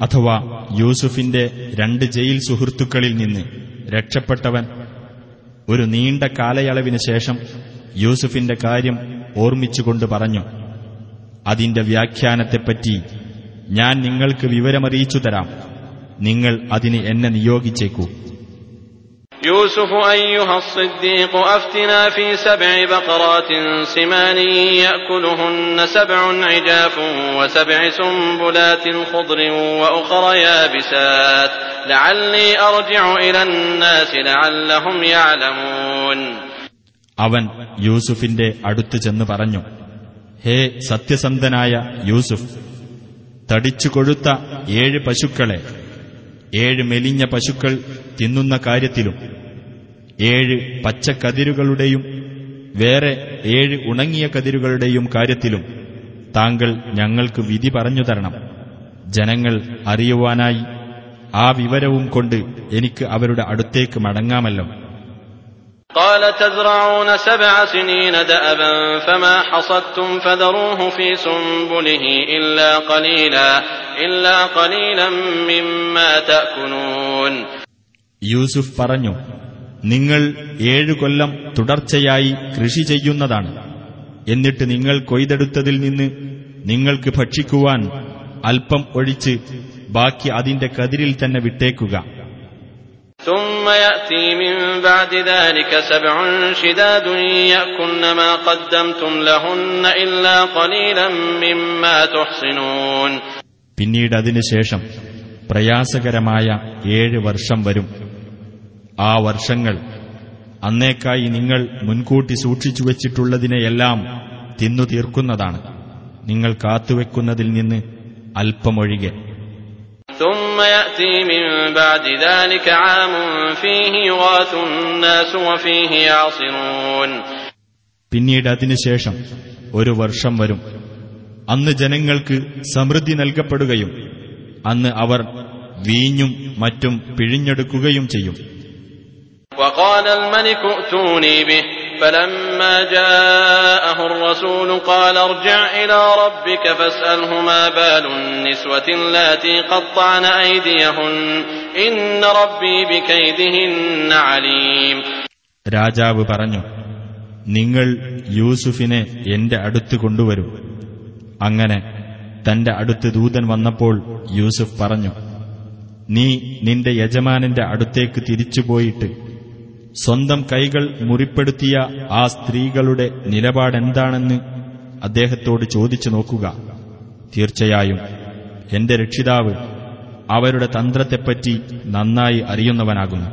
അഥവാ യൂസുഫിന്റെ രണ്ട് ജയിൽ സുഹൃത്തുക്കളിൽ നിന്ന് രക്ഷപ്പെട്ടവൻ ഒരു നീണ്ട കാലയളവിന് ശേഷം യൂസുഫിന്റെ കാര്യം ഓർമ്മിച്ചുകൊണ്ട് പറഞ്ഞു അതിന്റെ വ്യാഖ്യാനത്തെപ്പറ്റി ഞാൻ നിങ്ങൾക്ക് വിവരമറിയിച്ചു തരാം നിങ്ങൾ അതിന് എന്നെ നിയോഗിച്ചേക്കൂ يوسف أيها الصديق أفتنا في سبع بقرات سمان يأكلهن سبع عجاف وسبع سنبلات خضر وأخر يابسات لعلي أرجع إلى الناس لعلهم يعلمون അവൻ യൂസുഫിന്റെ അടുത്ത് ചെന്ന് പറഞ്ഞു ഹേ സത്യസന്ധനായ യൂസുഫ് തടിച്ചു കൊഴുത്ത ഏഴ് പശുക്കളെ ഏഴ് മെലിഞ്ഞ പശുക്കൾ തിന്നുന്ന കാര്യത്തിലും ഏഴ് പച്ചക്കതിരുകളുടെയും വേറെ ഏഴ് ഉണങ്ങിയ കതിരുകളുടെയും കാര്യത്തിലും താങ്കൾ ഞങ്ങൾക്ക് വിധി പറഞ്ഞു തരണം. ജനങ്ങൾ അറിയുവാനായി ആ വിവരവും കൊണ്ട് എനിക്ക് അവരുടെ അടുത്തേക്ക് മടങ്ങാമല്ലോ. قال تزرعون سبع سنين دأبا فما حصدتم فذروه في سنبله إلا قليلا إلا قليلا مما تأكلون യൂസുഫ് പറഞ്ഞു നിങ്ങൾ ഏഴു കൊല്ലം തുടർച്ചയായി കൃഷി ചെയ്യുന്നതാണ് എന്നിട്ട് നിങ്ങൾ കൊയ്തെടുത്തതിൽ നിന്ന് നിങ്ങൾക്ക് ഭക്ഷിക്കുവാൻ അല്പം ഒഴിച്ച് ബാക്കി അതിന്റെ കതിരിൽ തന്നെ വിട്ടേക്കുക ثم يأتي من بعد ذلك سبع شداد يأكلن ما قدمتم لهن إلا قليلا مما تحصنون പിന്നീട് അതിനുശേഷം പ്രയാസകരമായ ഏഴ് വർഷം വരും ആ വർഷങ്ങൾ അന്നേക്കായി നിങ്ങൾ മുൻകൂട്ടി സൂക്ഷിച്ചു വച്ചിട്ടുള്ളതിനെയെല്ലാം തിന്നു തീർക്കുന്നതാണ് നിങ്ങൾ കാത്തുവെക്കുന്നതിൽ നിന്ന് അല്പമൊഴികെ ثم يأتي من بعد ذلك عام فيه يغاث الناس وفيه يعصرون പിന്നീട് അതിനുശേഷം ഒരു വർഷം വരും അന്ന് ജനങ്ങൾക്ക് സമൃദ്ധി നൽകപ്പെടുകയും അന്ന് അവർ വീഞ്ഞും മറ്റും പിഴിഞ്ഞെടുക്കുകയും ചെയ്യും وقال الملك ائتوني به فلما جاءه الرسول قال ارجع إلى ربك فاسأله ما بال النسوة اللاتي قطعن أيديهن إن ربي بكيدهن عليم രാജാവ് പറഞ്ഞു നിങ്ങൾ യൂസുഫിനെ എന്റെ അടുത്ത് കൊണ്ടുവരൂ അങ്ങനെ തന്റെ അടുത്ത് ദൂതൻ വന്നപ്പോൾ യൂസുഫ് പറഞ്ഞു നീ നിന്റെ യജമാനന്റെ അടുത്തേക്ക് തിരിച്ചുപോയിട്ട് സ്വന്തം കൈകൾ മുറിപ്പെടുത്തിയ ആ സ്ത്രീകളുടെ നിലപാടെന്താണെന്ന് അദ്ദേഹത്തോട് ചോദിച്ചു നോക്കുക തീർച്ചയായും എന്റെ രക്ഷിതാവ് അവരുടെ തന്ത്രത്തെപ്പറ്റി നന്നായി അറിയുന്നവനാകുന്നു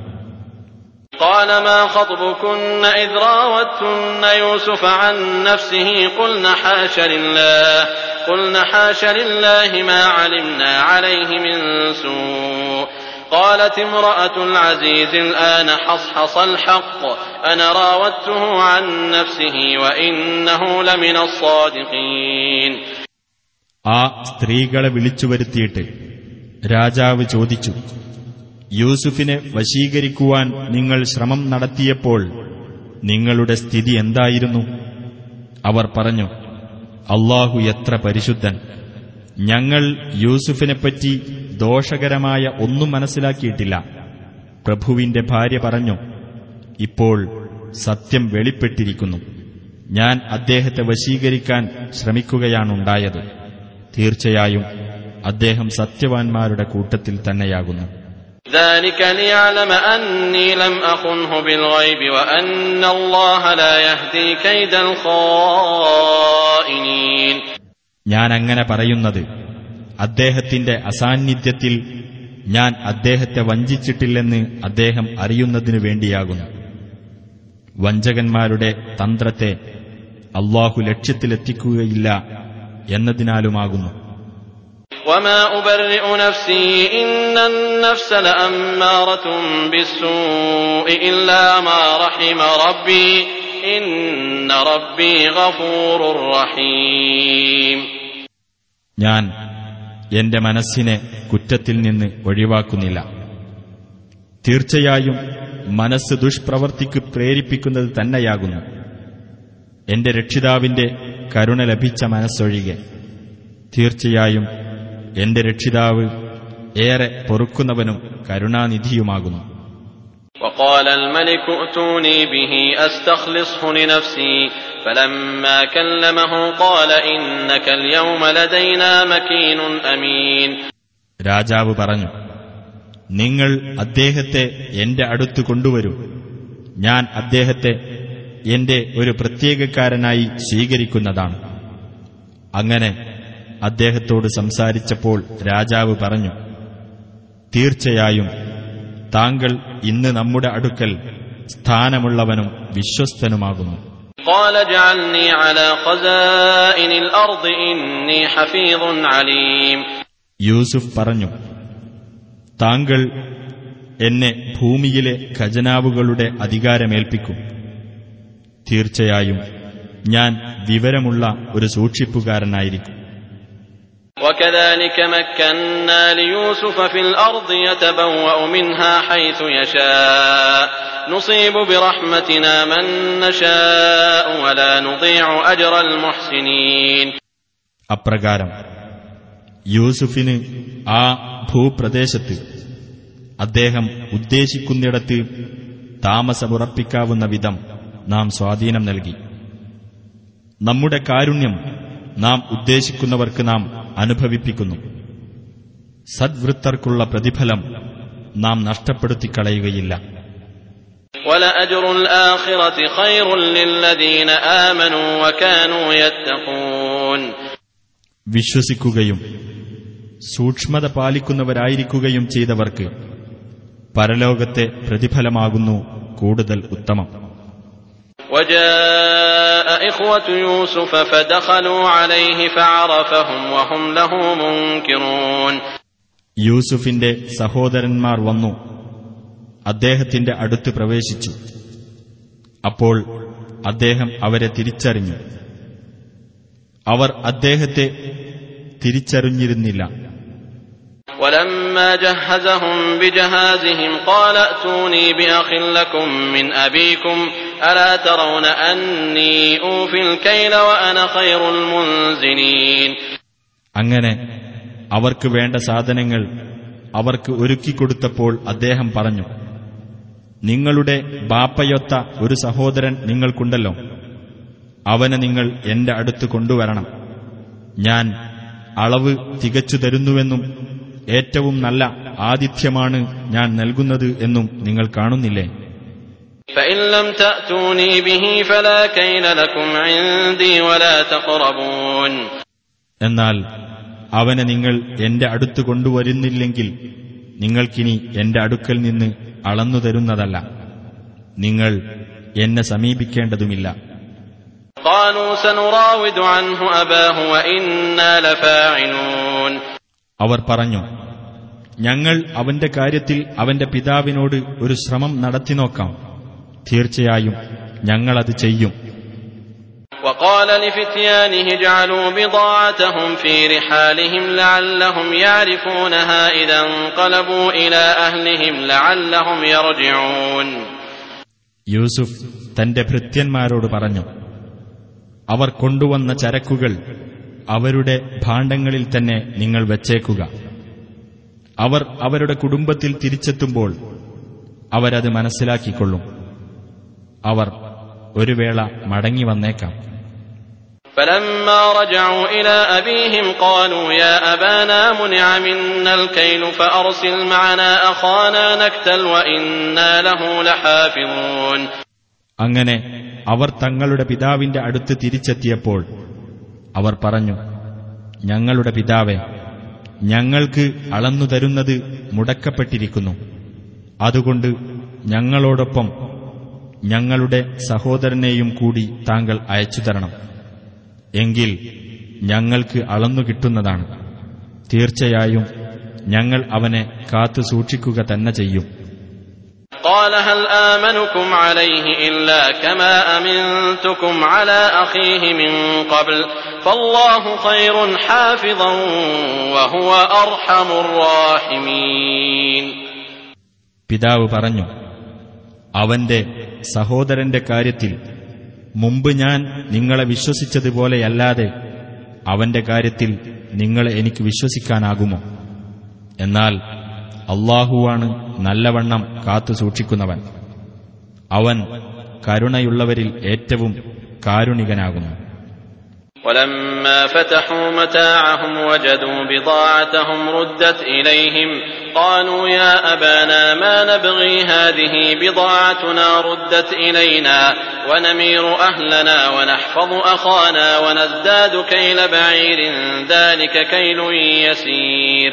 قال ما خطبكن إذ راوتن يوسف عن نفسه قلن حاش لله قلن حاش لله ما علمنا عليه من سوء قالت امرأة العزيز الآن حصحص الحق أنا راودته عن نفسه وإنه لمن الصادقين ആ സ്ത്രീകളെ വിളിച്ചു വരുത്തിയിട്ട് രാജാവ് ചോദിച്ചു യൂസുഫിനെ വശീകരിക്കുവാൻ നിങ്ങൾ ശ്രമം നടത്തിയപ്പോൾ നിങ്ങളുടെ സ്ഥിതി എന്തായിരുന്നു അവർ പറഞ്ഞു അള്ളാഹു എത്ര പരിശുദ്ധൻ ഞങ്ങൾ യൂസുഫിനെപ്പറ്റി ദോഷകരമായ ഒന്നും മനസ്സിലാക്കിയിട്ടില്ല. പ്രഭുവിന്റെ ഭാര്യ പറഞ്ഞു ഇപ്പോൾ സത്യം വെളിപ്പെട്ടിരിക്കുന്നു. ഞാൻ അദ്ദേഹത്തെ വശീകരിക്കാൻ ശ്രമിക്കുകയാണുണ്ടായത്. തീർച്ചയായും അദ്ദേഹം സത്യവാൻമാരുടെ കൂട്ടത്തിൽ തന്നെയാകുന്നു. ذلك ليعلم أني لم أخنه بالغيب وأن الله لا يهدي كيد الخائنين ഞാൻ അങ്ങനെ പറയുന്നത് അദ്ദേഹത്തിന്റെ അസാന്നിധ്യത്തിൽ ഞാൻ അദ്ദേഹത്തെ വഞ്ചിച്ചിട്ടില്ലെന്ന് അദ്ദേഹം അറിയുന്നതിനു വേണ്ടിയാകുന്നു വഞ്ചകന്മാരുടെ തന്ത്രത്തെ അള്ളാഹു ലക്ഷ്യത്തിലെത്തിക്കുകയില്ല എന്നതിനാലുമാകുന്നു وما أبرئ نفسي إن النفس لأمارة بالسوء إلا ما رحم ربي إن ربي غفور رحيم ഞാൻ എന്റെ മനസ്സിനെ കുറ്റത്തിൽ നിന്ന് ഒഴിവാക്കുന്നില്ല തീർച്ചയായും മനസ്സ് ദുഷ്പ്രവർത്തിക്ക് പ്രേരിപ്പിക്കുന്നത് തന്നെയാകുന്നു എന്റെ രക്ഷിതാവിന്റെ കരുണ ലഭിച്ച മനസ്സൊഴികെ തീർച്ചയായും എന്റെ രക്ഷിതാവ് ഏറെ പൊറുക്കുന്നവനും കരുണാനിധിയുമാകുന്നു وقال الملك ائتوني به أستخلصه لنفسي فلما كلمه قال إنك اليوم لدينا مكين أمين രാജാവ് പറഞ്ഞു നിങ്ങൾ അദ്ദേഹത്തെ എന്റെ അടുത്ത് കൊണ്ടുവരൂ ഞാൻ അദ്ദേഹത്തെ എന്റെ ഒരു പ്രത്യേകക്കാരനായി സ്വീകരിക്കുന്നതാണ് അങ്ങനെ അദ്ദേഹത്തോട് സംസാരിച്ചപ്പോൾ രാജാവ് പറഞ്ഞു തീർച്ചയായും താങ്കൾ ഇന്ന് നമ്മുടെ അടുക്കൽ സ്ഥാനമുള്ളവനും വിശ്വസ്തനുമാകുന്നു قال اجعلني على خزائن الأرض إني حفيظ عليم യൂസുഫ് പറഞ്ഞു താങ്കൾ എന്നെ ഭൂമിയിലെ ഖജനാവുകളുടെ അധികാരമേൽപ്പിക്കും തീർച്ചയായും ഞാൻ വിവരമുള്ള ഒരു സൂക്ഷിപ്പുകാരനായിരിക്കും وكذلك مكنا ليوسف في الأرض يتبوأ منها حيث يشاء نصيب برحمتنا من نشاء ولا نضيع أجر المحسنين അപ്രകാരം യൂസുഫിന് ആ ഭൂപ്രദേശത്ത് അദ്ദേഹം ഉദ്ദേശിക്കുന്നിടത്ത് താമസമുറപ്പിക്കാവുന്ന വിധം നാം സ്വാധീനം നൽകി നമ്മുടെ കാരുണ്യം നാം ഉദ്ദേശിക്കുന്നവർക്ക് നാം അനുഭവിപ്പിക്കുന്നു. സദ്വൃത്തർക്കുള്ള പ്രതിഫലം നാം നഷ്ടപ്പെടുത്തിക്കളയുകയില്ല. വിശ്വസിക്കുകയും സൂക്ഷ്മത പാലിക്കുന്നവരായിരിക്കുകയും ചെയ്തവർക്ക് പരലോകത്തെ പ്രതിഫലമാകുന്നു കൂടുതൽ ഉത്തമം. وجاء إخوة يوسف فدخلوا عليه فعرفهم وهم له منكرون യൂസുഫിന്റെ സഹോദരന്മാർ വന്നു അദ്ദേഹത്തിന്റെ അടുത്ത് പ്രവേശിച്ചു അപ്പോൾ അദ്ദേഹം അവരെ തിരിച്ചറിഞ്ഞു അവർ അദ്ദേഹത്തെ തിരിച്ചറിഞ്ഞിരുന്നില്ല ولما جهزهم بجهازهم قال ائتوني بأخ لكم من أبيكم ألا ترون أني أوفي الكيل وأنا خير المنزلين അങ്ങനെ അവർക്ക് വേണ്ട സാധനങ്ങൾ അവർക്ക് ഒരുക്കിക്കൊടുത്തപ്പോൾ അദ്ദേഹം പറഞ്ഞു നിങ്ങളുടെ ബാപ്പയൊത്ത ഒരു സഹോദരൻ നിങ്ങൾക്കുണ്ടല്ലോ അവനെ നിങ്ങൾ എന്റെ അടുത്ത് കൊണ്ടുവരണം ഞാൻ അളവ് തികച്ചു തരുന്നുവെന്നും ഏറ്റവും നല്ല ആതിഥ്യമാണ് ഞാൻ നൽകുന്നത് എന്നും നിങ്ങൾ കാണുന്നില്ലേ فإن لم تأتوني به فلا كيل لكم عندي ولا تقربون എന്നാൽ അവനെ നിങ്ങൾ എന്റെ അടുത്ത് കൊണ്ടുവരുന്നില്ലെങ്കിൽ നിങ്ങൾക്കിനി എന്റെ അടുക്കൽ നിന്ന് അളന്നു തരുന്നതല്ല നിങ്ങൾ എന്നെ സമീപിക്കേണ്ടതുമില്ല قالوا سنراود عنه أباه وإنا لفاعلون അവർ പറഞ്ഞു ഞങ്ങൾ അവന്റെ കാര്യത്തിൽ അവന്റെ പിതാവിനോട് ഒരു ശ്രമം നടത്തി നോക്കാം തീർച്ചയായും ഞങ്ങളത് ചെയ്യും وقال لفتيانه اجعلوا بضاعتهم في رحالهم لعلهم يعرفونها إذا انقلبوا إلى أهلهم لعلهم يرجعون യൂസുഫ് തന്റെ ഭൃത്യന്മാരോട് പറഞ്ഞു അവർ കൊണ്ടുവന്ന ചരക്കുകൾ അവരുടെ ഭാണ്ഡങ്ങളിൽ തന്നെ നിങ്ങൾ വച്ചേക്കുക അവർ അവരുടെ കുടുംബത്തിൽ തിരിച്ചെത്തുമ്പോൾ അവരത് മനസ്സിലാക്കിക്കൊള്ളും അവർ ഒരു വേള മടങ്ങി വന്നേക്കാം فلما رجعوا إلى أبيهم قالوا يا أبانا منع منا الكيل فأرسل معنا أخانا نكتل وإنا له لحافظون അങ്ങനെ അവർ തങ്ങളുടെ പിതാവിന്റെ അടുത്ത് തിരിച്ചെത്തിയപ്പോൾ അവർ പറഞ്ഞു ഞങ്ങളുടെ പിതാവെ ഞങ്ങൾക്ക് അളന്നു തരുന്നത് മുടക്കപ്പെട്ടിരിക്കുന്നു. അതുകൊണ്ട് ഞങ്ങളോടൊപ്പം ഞങ്ങളുടെ സഹോദരനെയും കൂടി താങ്കൾ അയച്ചു തരണം. എങ്കിൽ ഞങ്ങൾക്ക് അളന്നു കിട്ടുന്നതാണ്. തീർച്ചയായും ഞങ്ങൾ അവനെ കാത്തു സൂക്ഷിക്കുക തന്നെ ചെയ്യും. قال هل آمنكم عليه إلا كما أمنتكم على أخيه من قبل فالله خير حافظا وهو أرحم الراحمين പിതാവ് പറഞ്ഞു അവന്റെ സഹോദരന്റെ കാര്യത്തിൽ മുമ്പ് ഞാൻ നിങ്ങളെ വിശ്വസിച്ചതുപോലെയല്ലാതെ അവന്റെ കാര്യത്തിൽ നിങ്ങളെ എനിക്ക് വിശ്വസിക്കാനാകുമോ എന്നാൽ അള്ളാഹുവാണ് നല്ലവണ്ണം കാത്തു സൂക്ഷിക്കുന്നവൻ അവൻ കരുണയുള്ളവരിൽ ഏറ്റവും കാരുണികനാകുന്നു ولما فتحوا متاعهم وجدوا بضاعتهم ردت إليهم قالوا يا أبانا ما نبغي هذه بضاعتنا ردت إلينا ونمير أهلنا ونحفظ أخانا ونزداد كيل بعير ذلك كيل يسير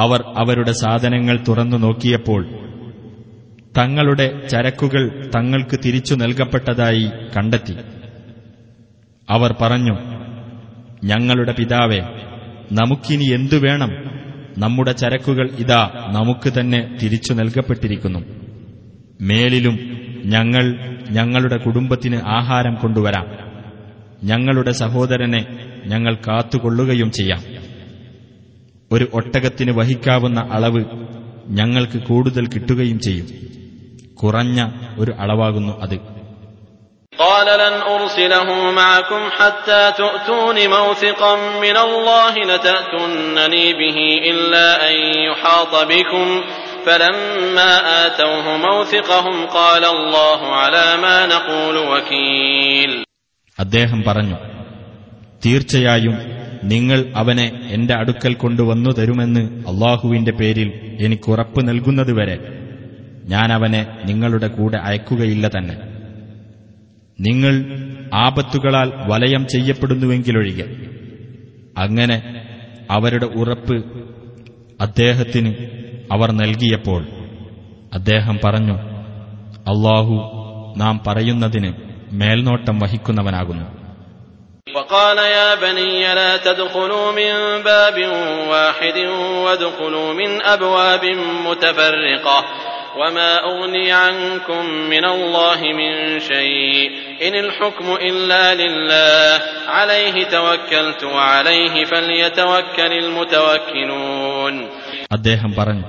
അവർ അവരുടെ സാധനങ്ങൾ തുറന്നു നോക്കിയപ്പോൾ തങ്ങളുടെ ചരക്കുകൾ തങ്ങൾക്ക് തിരിച്ചു നൽകപ്പെട്ടതായി കണ്ടെത്തി. അവർ പറഞ്ഞു ഞങ്ങളുടെ പിതാവെ നമുക്കിനി എന്തു വേണം? നമ്മുടെ ചരക്കുകൾ ഇതാ നമുക്ക് തന്നെ തിരിച്ചു നൽകപ്പെട്ടിരിക്കുന്നു. മേലിലും ഞങ്ങൾ ഞങ്ങളുടെ കുടുംബത്തിന് ആഹാരം കൊണ്ടുവരാം. ഞങ്ങളുടെ സഹോദരനെ ഞങ്ങൾ കാത്തുകൊള്ളുകയും ചെയ്യാം. ഒരു ഒട്ടകത്തിന് വഹിക്കാവുന്ന അളവ് ഞങ്ങൾക്ക് കൂടുതൽ കിട്ടുകയും ചെയ്യും കുറഞ്ഞ ഒരു അളവാകുന്നു അത് قال لن أرسله معكم حتى تؤتون موثقا من الله لتأتونني به إلا أن يحاط بكم فلما آتوه موثقهم قال الله على ما نقول وكيل അദ്ദേഹം പറഞ്ഞു തീർച്ചയായും നിങ്ങൾ അവനെ എന്റെ അടുക്കൽ കൊണ്ടുവന്നു തരുമെന്ന് അള്ളാഹുവിന്റെ പേരിൽ എനിക്കുറപ്പ് നൽകുന്നതുവരെ ഞാൻ അവനെ നിങ്ങളുടെ കൂടെ അയക്കുകയില്ല തന്നെ. നിങ്ങൾ ആപത്തുകളാൽ വലയം ചെയ്യപ്പെടുന്നുവെങ്കിലൊഴികെ അങ്ങനെ അവരുടെ ഉറപ്പ് അദ്ദേഹത്തിന് അവർ നൽകിയപ്പോൾ അദ്ദേഹം പറഞ്ഞു അള്ളാഹു നാം പറയുന്നതിന് മേൽനോട്ടം വഹിക്കുന്നവനാകുന്നു. وقال يا بني لا تدخلوا من باب واحد وادخلوا من أبواب متفرقة وما أغني عنكم من الله من شيء إن الحكم إلا لله عليه توكلت وعليه فليتوكل المتوكلون അദ്ദേഹം പറഞ്ഞു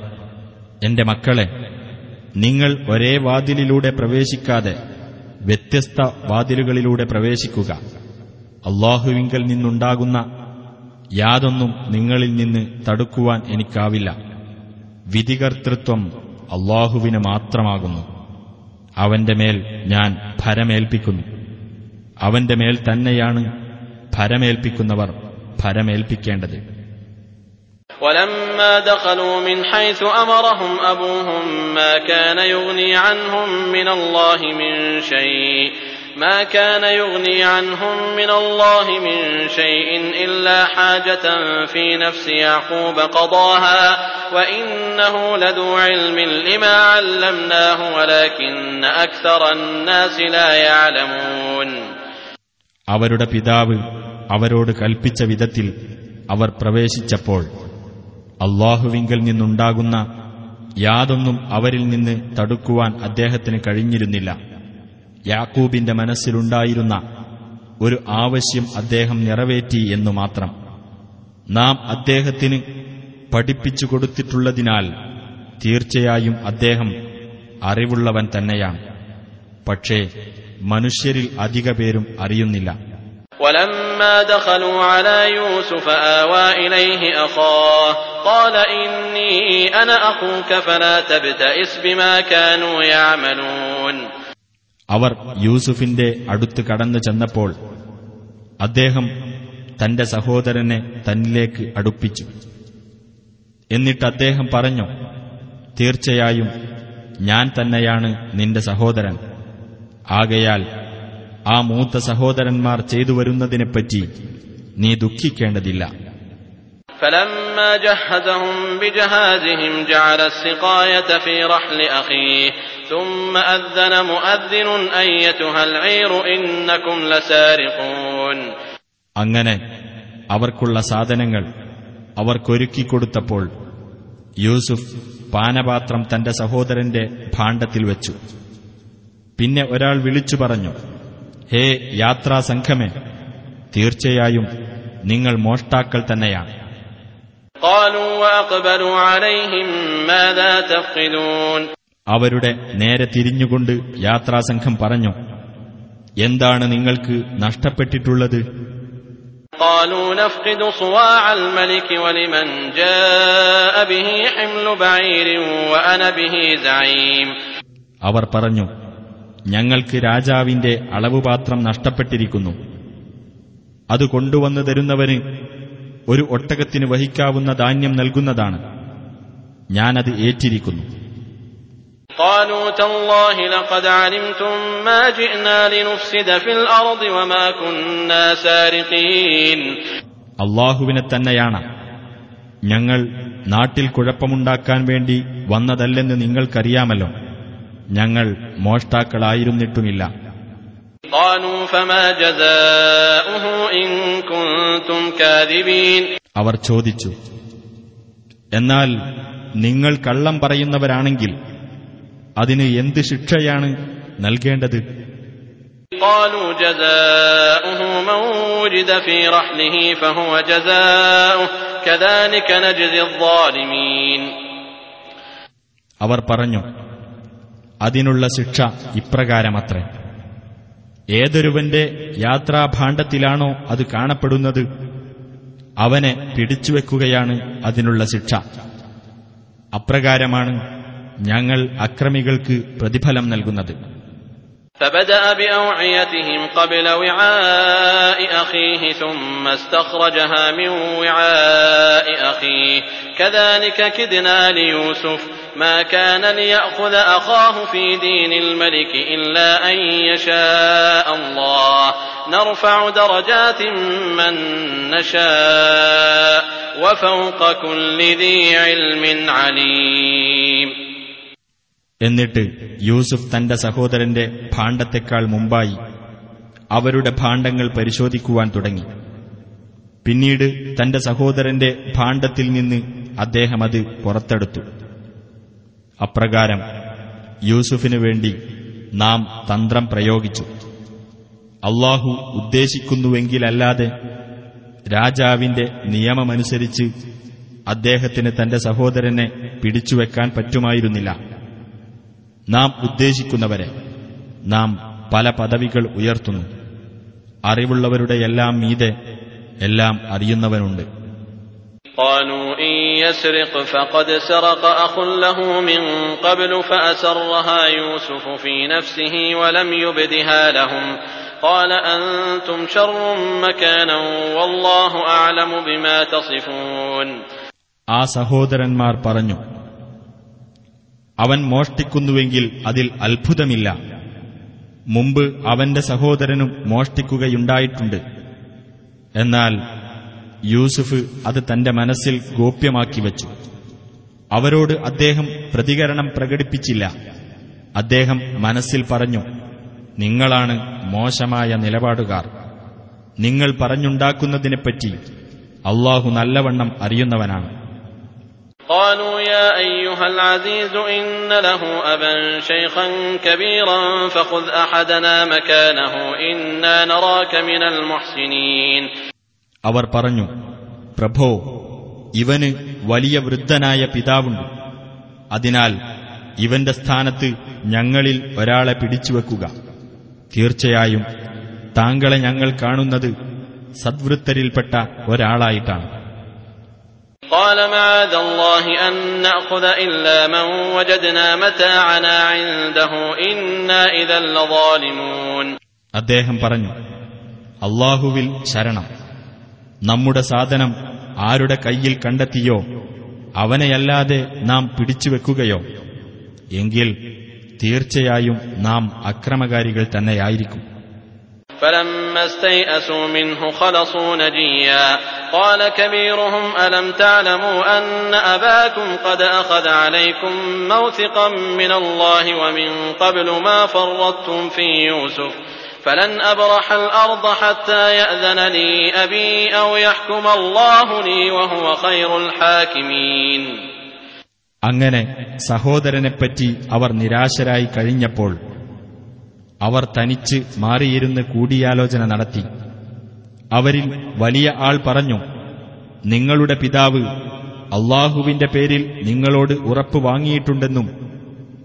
എന്റെ മക്കളെ നിങ്ങൾ ഒരേ വാതിലിലൂടെ പ്രവേശിക്കാതെ വ്യത്യസ്ത വാതിലുകളിലൂടെ പ്രവേശിക്കുക അള്ളാഹുവിങ്കൽ നിന്നുണ്ടാകുന്ന യാതൊന്നും നിങ്ങളിൽ നിന്ന് തടുക്കുവാൻ എനിക്കാവില്ല വിധികർത്തൃത്വം അള്ളാഹുവിന് മാത്രമാകുന്നു അവന്റെ മേൽ ഞാൻ ഭരമേൽപ്പിക്കുന്നു അവന്റെ മേൽ തന്നെയാണ് ഭരമേൽപ്പിക്കുന്നവർ ഭരമേൽപ്പിക്കേണ്ടത് ولما دخلوا من حيث امرهم ابوهم ما كان يغني عنهم من الله من شيء ما كان يغني عنهم من الله من شيء الا حاجه في نفس يعقوب قضاها وانه لذو علم لما علمناه ولكن اكثر الناس لا يعلمون അവരുടെ പിതാവ് അവരോട് കൽപ്പിച്ച വിധത്തിൽ അവർ പ്രവേശിച്ചപ്പോൾ അള്ളാഹുവിങ്കൽ നിന്നുണ്ടാകുന്ന യാതൊന്നും അവരിൽ നിന്ന് തടുക്കുവാൻ അദ്ദേഹത്തിന് കഴിഞ്ഞിരുന്നില്ല യാക്കൂബിന്റെ മനസ്സിലുണ്ടായിരുന്ന ഒരു ആവശ്യം അദ്ദേഹം നിറവേറ്റി എന്നു മാത്രം നാം അദ്ദേഹത്തിന് പഠിപ്പിച്ചു കൊടുത്തിട്ടുള്ളതിനാൽ തീർച്ചയായും അദ്ദേഹം അറിവുള്ളവൻ തന്നെയാണ് പക്ഷേ മനുഷ്യരിൽ അധിക പേരും അറിയുന്നില്ല ولما دخلوا على يوسف آوى إليه أخاه قال إني أنا أخوك فلا تبتئس بما كانوا يعملون അവർ യൂസുഫിന്റെ അടുത്ത് കടന്നു ചെന്നപ്പോൾ അദ്ദേഹം തന്റെ സഹോദരനെ തന്നിലേക്ക് അടുപ്പിച്ചു എന്നിട്ട് അദ്ദേഹം പറഞ്ഞു തീർച്ചയായും ഞാൻ തന്നെയാണ് നിന്റെ സഹോദരൻ ആകയാൽ ആ മൂത്ത സഹോദരന്മാർ ചെയ്തു വരുന്നതിനെപ്പറ്റി നീ ദുഃഖിക്കേണ്ടതില്ല فلما جهزهم بجهازهم جعل السقاية في رحل أخيه ثم أذن مؤذن أيتها العير إنكم لسارقون അങ്ങനെ അവർക്കുള്ള സാധനങ്ങൾ അവർക്കൊരുക്കിക്കൊടുത്തപ്പോൾ യൂസുഫ് പാനപാത്രം തന്റെ സഹോദരന്റെ ഭാണ്ഡത്തിൽ വെച്ചു പിന്നെ ഒരാൾ വിളിച്ചു പറഞ്ഞു ഹേ യാത്രാസംഘമേ തീർച്ചയായും നിങ്ങൾ മോഷ്ടാക്കൾ തന്നെയാണ് قالوا وأقبلوا عليهم ماذا تفقدون അവരുടെ നേരെ തിരിഞ്ഞുകൊണ്ട് യാത്രാസംഘം പറഞ്ഞു എന്താണ് നിങ്ങൾക്ക് നഷ്ടപ്പെട്ടിട്ടുള്ളത് قالوا نفقد صواع الملك ولمن جاء به حمل بعير وأنا به زعيم അവർ പറഞ്ഞു ഞങ്ങൾക്ക് രാജാവിന്റെ അളവുപാത്രം നഷ്ടപ്പെട്ടിരിക്കുന്നു അത് കൊണ്ടുവന്നു തരുന്നവന് ഒരു ഒട്ടകത്തിന് വഹിക്കാവുന്ന ധാന്യം നൽകുന്നതാണ് ഞാനത് ഏറ്റിരിക്കുന്നു قالوا تالله لقد علمتم ما جئنا لنفسد في الأرض وما كنا سارقين അള്ളാഹുവിനെ തന്നെയാണ് ഞങ്ങൾ നാട്ടിൽ കുഴപ്പമുണ്ടാക്കാൻ വേണ്ടി വന്നതല്ലെന്ന് നിങ്ങൾക്കറിയാമല്ലോ ഞങ്ങൾ മോഷ്ടാക്കളായിരുന്നിട്ടുമില്ല قالوا فما جزاؤه إن كنتم كاذبين അവർ ചോദിച്ചു എന്നാൽ നിങ്ങൾ കള്ളം പറയുന്നവരാണെങ്കിൽ അതിന് എന്ത് ശിക്ഷയാണ് നൽകേണ്ടത് قالوا جزاؤه من وجد في رحله فهو جزاؤه كذلك نجزي الظالمين അവർ പറഞ്ഞു അതിനുള്ള ശിക്ഷ ഇപ്രകാരമത്രേ ഏതൊരുവന്റെ യാത്രാഭാണ്ഡത്തിലാണോ അത് കാണപ്പെടുന്നത് അവനെ പിടിച്ചുവെക്കുകയാണ് അതിനുള്ള ശിക്ഷ അപ്രകാരമാണ് ഞങ്ങൾ അക്രമികൾക്ക് പ്രതിഫലം നൽകുന്നത് فبدأ بأوعيتهم قبل وعاء أخيه ثم استخرجها من وعاء أخيه كذلك كدنا ليوسف ما كان ليأخذ أخاه في دين الملك إلا أن يشاء الله نرفع درجات من نشاء وفوق كل ذي علم عليم എന്നിട്ട് യൂസുഫ് തന്റെ സഹോദരന്റെ ഭാണ്ഡത്തെക്കാൾ മുമ്പായി അവരുടെ ഭാണ്ഡങ്ങൾ പരിശോധിക്കുവാൻ തുടങ്ങി. പിന്നീട് തന്റെ സഹോദരന്റെ ഭാണ്ഡത്തിൽ നിന്ന് അദ്ദേഹം അത് പുറത്തെടുത്തു. അപ്രകാരം യൂസുഫിനു വേണ്ടി നാം തന്ത്രം പ്രയോഗിച്ചു. അള്ളാഹു ഉദ്ദേശിക്കുന്നുവെങ്കിലല്ലാതെ രാജാവിന്റെ നിയമമനുസരിച്ച് അദ്ദേഹത്തിന് തന്റെ സഹോദരനെ പിടിച്ചുവെക്കാൻ പറ്റുമായിരുന്നില്ല. നാം ഉദ്ദേശിക്കുന്നവരെ നാം പല പദവികൾ ഉയർത്തുന്നു അറിവുള്ളവരുടെ എല്ലാം മീതെ എല്ലാം അറിയുന്നവനുണ്ട് قالوا إن يسرق فقد سرق أخ له من قبل فأسرها يوسف في نفسه ولم يبدها لهم قال أنتم شر مكانا والله أعلم بما تصفون ആ സഹോദരന്മാർ പറഞ്ഞു അവൻ മോഷ്ടിക്കുന്നുവെങ്കിൽ അതിൽ അത്ഭുതമില്ല. മുമ്പ് അവന്റെ സഹോദരനും മോഷ്ടിക്കുകയുണ്ടായിട്ടുണ്ട്. എന്നാൽ യൂസുഫ് അത് തന്റെ മനസ്സിൽ ഗോപ്യമാക്കി വച്ചു. അവരോട് അദ്ദേഹം പ്രതികരണം പ്രകടിപ്പിച്ചില്ല. അദ്ദേഹം മനസ്സിൽ പറഞ്ഞു നിങ്ങളാണ് മോശമായ നിലപാടുകാർ. നിങ്ങൾ പറഞ്ഞുണ്ടാക്കുന്നതിനെപ്പറ്റി അള്ളാഹു നല്ലവണ്ണം അറിയുന്നവനാണ്. قالوا يا أيها العزيز إن له أبا شيخا كبيرا فخذ أحدنا مكانه إنا نراك من المحسنين അവർ പറഞ്ഞു പ്രഭോ ഇവന് വലിയ വൃദ്ധനായ പിതാവുണ്ട് അതിനാൽ ഇവന്റെ സ്ഥാനത്ത് ഞങ്ങളിൽ ഒരാളെ പിടിച്ചുവെക്കുക തീർച്ചയായും താങ്കളെ ഞങ്ങൾ കാണുന്നത് സദ്വൃത്തരിൽപ്പെട്ട ഒരാളായിട്ടാണ് قال معاذ الله أن نأخذ إلا من وجدنا متاعنا عنده إنا إذا لظالمون അദ്ദേഹം പറഞ്ഞു അള്ളാഹുവിൽ ശരണം നമ്മുടെ സാധനം ആരുടെ കയ്യിൽ കണ്ടെത്തിയോ അവനെയല്ലാതെ നാം പിടിച്ചുവെക്കുകയോ എങ്കിൽ തീർച്ചയായും നാം അക്രമകാരികൾ തന്നെയായിരിക്കും فلما استيئسوا منه خلصوا نجيا قال كبيرهم ألم تعلموا أن أباكم قد أخذ عليكم موثقا من الله ومن قبل ما فرطتم في يوسف فلن أبرح الأرض حتى يأذن لي أبي أو يحكم الله لي وهو خير الحاكمين അങ്ങനെ സഹോദരനെപ്പറ്റി അവർ നിരാശരായി കഴിഞ്ഞപ്പോൾ അവർ തനിച്ച് മാറിയിരുന്ന് കൂടിയാലോചന നടത്തി. അവരിൽ വലിയ ആൾ പറഞ്ഞു നിങ്ങളുടെ പിതാവ് അള്ളാഹുവിന്റെ പേരിൽ നിങ്ങളോട് ഉറപ്പ് വാങ്ങിയിട്ടുണ്ടെന്നും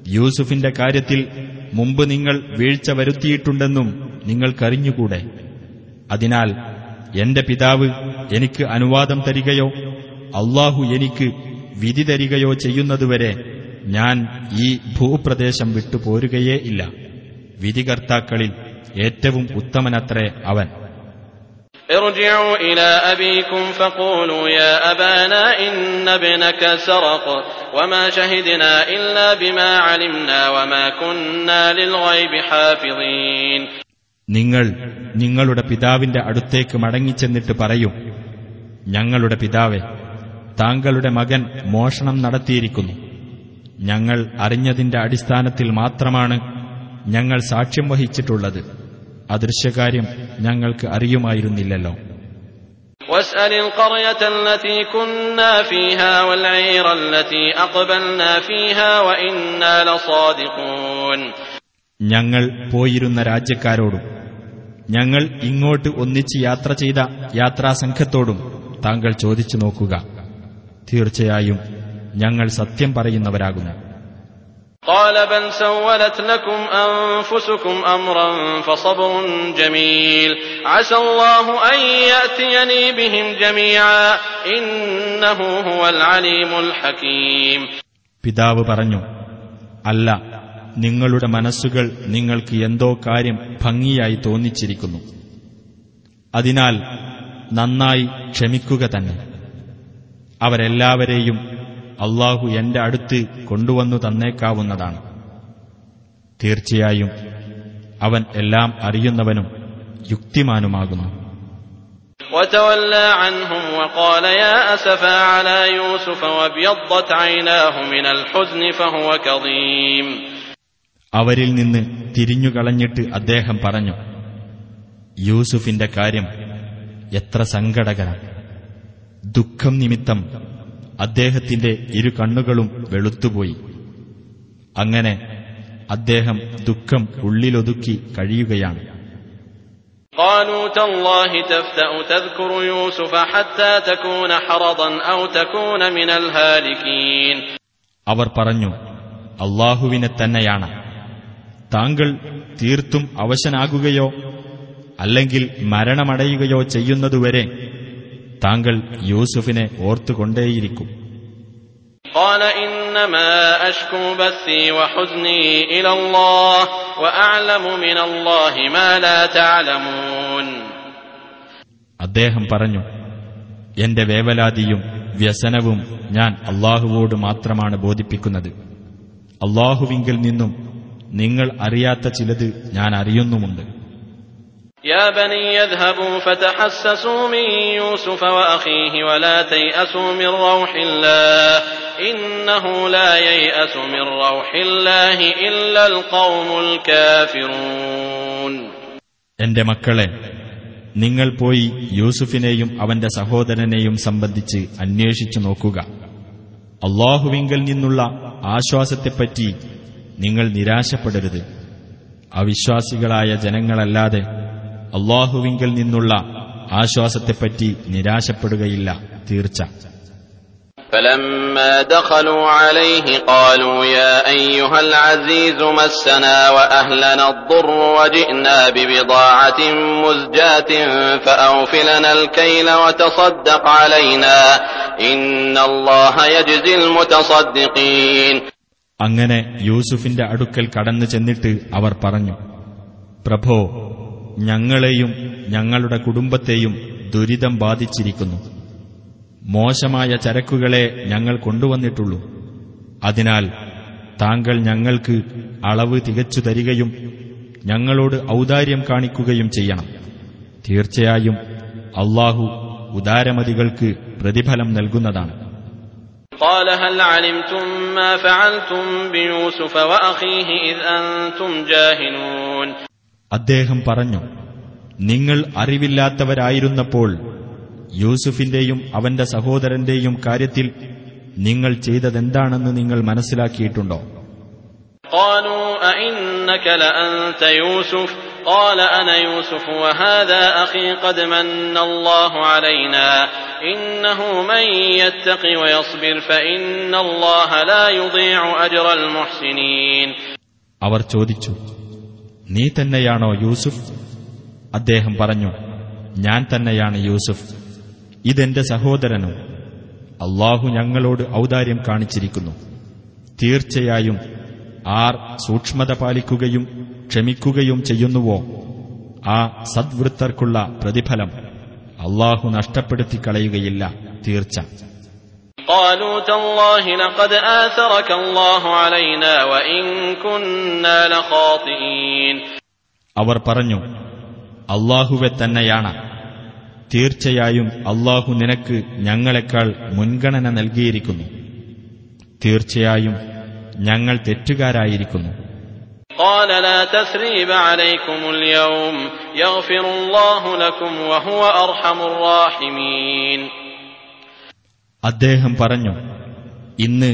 യൂസുഫിന്റെ കാര്യത്തിൽ മുമ്പ് നിങ്ങൾ വീഴ്ച വരുത്തിയിട്ടുണ്ടെന്നും നിങ്ങൾക്കറിഞ്ഞുകൂടെ? അതിനാൽ എന്റെ പിതാവ് എനിക്ക് അനുവാദം തരികയോ അള്ളാഹു എനിക്ക് വിധി തരികയോ ചെയ്യുന്നതുവരെ ഞാൻ ഈ ഭൂപ്രദേശം വിട്ടുപോരുകയേ ഇല്ല. വിധികർത്താക്കളിൽ ഏറ്റവും ഉത്തമനത്രേ അവൻ ارجعوا إلى أبيكم فقولوا يا أبانا إن ابنك سرق وما شهدنا إلا بما علمنا وما كنا للغيب حافظين നിങ്ങൾ നിങ്ങളുടെ പിതാവിന്റെ അടുത്തേക്ക് മടങ്ങിച്ചെന്നിട്ട് പറയും ഞങ്ങളുടെ പിതാവെ താങ്കളുടെ മകൻ മോഷണം നടത്തിയിരിക്കുന്നു ഞങ്ങൾ അറിഞ്ഞതിന്റെ അടിസ്ഥാനത്തിൽ മാത്രമാണ് ഞങ്ങൾ സാക്ഷ്യം വഹിച്ചിട്ടുള്ളത് അദൃശ്യകാര്യം ഞങ്ങൾക്ക് അറിയുമായിരുന്നില്ലല്ലോ واسأل القرية التي كنا فيها والعير التي أقبلنا فيها وإنا لصادقون ഞങ്ങൾ പോയിരുന്ന രാജ്യക്കാരോടും ഞങ്ങൾ ഇങ്ങോട്ട് ഒന്നിച്ച് യാത്ര ചെയ്ത യാത്രാസംഘത്തോടും താങ്കൾ ചോദിച്ചു നോക്കുക തീർച്ചയായും ഞങ്ങൾ സത്യം പറയുന്നവരാകുന്നു قال بل سولت لكم أنفسكم أمرا فصبر جميل عسى الله أن يأتيني بهم جميعا إنه هو العليم الحكيم പിതാവ് പറഞ്ഞു അല്ല നിങ്ങളുടെ മനസ്സുകൾ നിങ്ങൾക്ക് എന്തോ കാര്യം ഭംഗിയായി തോന്നിച്ചിരിക്കുന്നു അതിനാൽ നന്നായി ക്ഷമിക്കുക തന്നെ അവരെല്ലാവരെയും അള്ളാഹു എന്റെ അടുത്ത് കൊണ്ടുവന്നു തന്നേക്കാവുന്നതാണ് തീർച്ചയായും അവൻ എല്ലാം അറിയുന്നവനും യുക്തിമാനുമാകുന്നു وتولى عنهم وقال يا أسفا على يوسف وابيضت عيناه من الحزن فهو كظيم അവരിൽ നിന്ന് തിരിഞ്ഞുകളഞ്ഞിട്ട് അദ്ദേഹം പറഞ്ഞു യൂസുഫിന്റെ കാര്യം എത്ര സങ്കടകരം ദുഃഖം നിമിത്തം അദ്ദേഹത്തിന്റെ ഇരു കണ്ണുകളും വെളുത്തുപോയി അങ്ങനെ അദ്ദേഹം ദുഃഖം ഉള്ളിലൊതുക്കി കഴിയുകയാണ് قالوا تالله تفتأ تذكر يوسف حتى تكون حرضا أو تكون من الهالكين അവർ പറഞ്ഞു അള്ളാഹുവിനെ തന്നെയാണ് താങ്കൾ തീർത്തും അവശനാകുകയോ അല്ലെങ്കിൽ മരണമടയുകയോ ചെയ്യുന്നതുവരെ താങ്കൾ യൂസുഫിനെ ഓർത്തുകൊണ്ടേയിരിക്കും قال إنما أشكو بثي وحزني إلى الله وأعلم من الله ما لا تعلمون അദ്ദേഹം പറഞ്ഞു എന്റെ വേവലാതിയും വ്യസനവും ഞാൻ അള്ളാഹുവോട് മാത്രമാണ് ബോധിപ്പിക്കുന്നത് അള്ളാഹുവിങ്കിൽ നിന്നും നിങ്ങൾ അറിയാത്ത ചിലത് ഞാൻ അറിയുന്നുമുണ്ട് يا بني يذهبوا فتحسسوا من يوسف وأخيه ولا تيأسوا من روح الله إنه لا ييأس من روح الله إلا القوم الكافرون എന്റെ മക്കളെ നിങ്ങൾ പോയി യൂസുഫിനെയും അവന്റെ സഹോദരനെയും സംബന്ധിച്ച് അന്വേഷിച്ചു നോക്കുക അള്ളാഹുവിങ്കൽ നിന്നുള്ള ആശ്വാസത്തെപ്പറ്റി നിങ്ങൾ നിരാശപ്പെടരുത് അവിശ്വാസികളായ ജനങ്ങളല്ലാതെ അള്ളാഹുവിങ്കൽ നിന്നുള്ള ആശ്വാസത്തെപ്പറ്റി നിരാശപ്പെടുകയില്ല തീർച്ച فلما دخلوا عليه قالوا يا أيها العزيز مسنا وأهلنا الضر وجئنا ببضاعة مزجاة فأوفلنا الكيل وتصدق علينا إن الله يجزي المتصدقين അങ്ങനെ യൂസുഫിന്റെ അടുക്കൽ കടന്നു ചെന്നിട്ട് അവർ പറഞ്ഞു പ്രഭോ ഞങ്ങളെയും ഞങ്ങളുടെ കുടുംബത്തെയും ദുരിതം ബാധിച്ചിരിക്കുന്നു മോശമായ ചരക്കുകളെ ഞങ്ങൾ കൊണ്ടുവന്നിട്ടുള്ളൂ അതിനാൽ താങ്കൾ ഞങ്ങൾക്ക് അളവ് തികച്ചു തരികയും ഞങ്ങളോട് ഔദാര്യം കാണിക്കുകയും ചെയ്യണം തീർച്ചയായും അള്ളാഹു ഉദാരമതികൾക്ക് പ്രതിഫലം നൽകുന്നതാണ് قال هل علمتم ما فعلتم بيوسف وأخيه إذ أنتم جاهلون അദ്ദേഹം പറഞ്ഞു നിങ്ങൾ അറിവില്ലാത്തവരായിരുന്നപ്പോൾ യൂസുഫിന്റെയും അവന്റെ സഹോദരന്റെയും കാര്യത്തിൽ നിങ്ങൾ ചെയ്തതെന്താണെന്ന് നിങ്ങൾ മനസ്സിലാക്കിയിട്ടുണ്ടോ قالوا أئنك لأنت يوسف قال أنا يوسف وهذا أخي قد من الله علينا إنه من يتق ويصبر فإن الله لا يضيع أجر المحسنين അവർ ചോദിച്ചു നീ തന്നെയാണോ യൂസുഫ്? അദ്ദേഹം പറഞ്ഞു ഞാൻ തന്നെയാണ് യൂസുഫ്. ഇതെന്റെ സഹോദരനും. അള്ളാഹു ഞങ്ങളോട് ഔദാര്യം കാണിച്ചിരിക്കുന്നു. തീർച്ചയായും ആർ സൂക്ഷ്മത പാലിക്കുകയും ക്ഷമിക്കുകയും ചെയ്യുന്നുവോ? ആ സദ്വൃത്തർക്കുള്ള പ്രതിഫലം അള്ളാഹു നഷ്ടപ്പെടുത്തി കളയുകയില്ല തീർച്ച. قالوا تالله لقد آثرك الله علينا وإن كنا لخاطئين അവർ പറഞ്ഞു അള്ളാഹുവെ തന്നെയാണ് തീർച്ചയായും അള്ളാഹു നിനക്ക് ഞങ്ങളെക്കാൾ മുൻഗണന നൽകിയിരിക്കുന്നു തീർച്ചയായും ഞങ്ങൾ തെറ്റുകാരായിരിക്കുന്നു قال لا تثريب عليكم اليوم يغفر الله لكم وهو أرحم الراحمين അദ്ദേഹം പറഞ്ഞു ഇന്ന്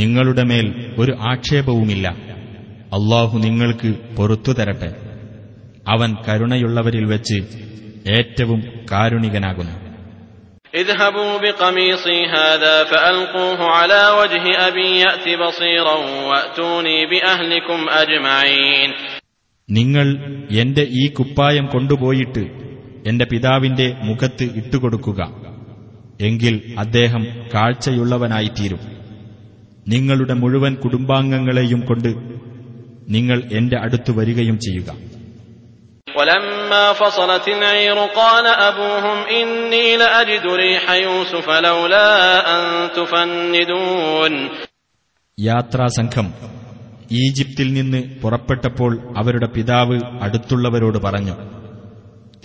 നിങ്ങളുടെ മേൽ ഒരു ആക്ഷേപവുമില്ല അള്ളാഹു നിങ്ങൾക്ക് പൊറത്തു തരട്ടെ അവൻ കരുണയുള്ളവരിൽ വെച്ച് ഏറ്റവും കാരുണികനാകുന്നു اذهبوا بقميصي هذا فألقوه على وجه أبي يأت بصيرا وأتوني بأهلكم أجمعين നിങ്ങൾ എന്റെ ഈ കുപ്പായം കൊണ്ടുപോയിട്ട് എന്റെ പിതാവിന്റെ മുഖത്ത് ഇട്ടുകൊടുക്കുക എങ്കിൽ അദ്ദേഹം കാഴ്ചയുള്ളവനായിത്തീരും. നിങ്ങളുടെ മുഴുവൻ കുടുംബാംഗങ്ങളെയും കൊണ്ട് നിങ്ങൾ എന്റെ അടുത്ത് വരികയും ചെയ്യുക. യാത്രാസംഘം ഈജിപ്തിൽ നിന്ന് പുറപ്പെട്ടപ്പോൾ അവരുടെ പിതാവ് അടുത്തുള്ളവരോട് പറഞ്ഞു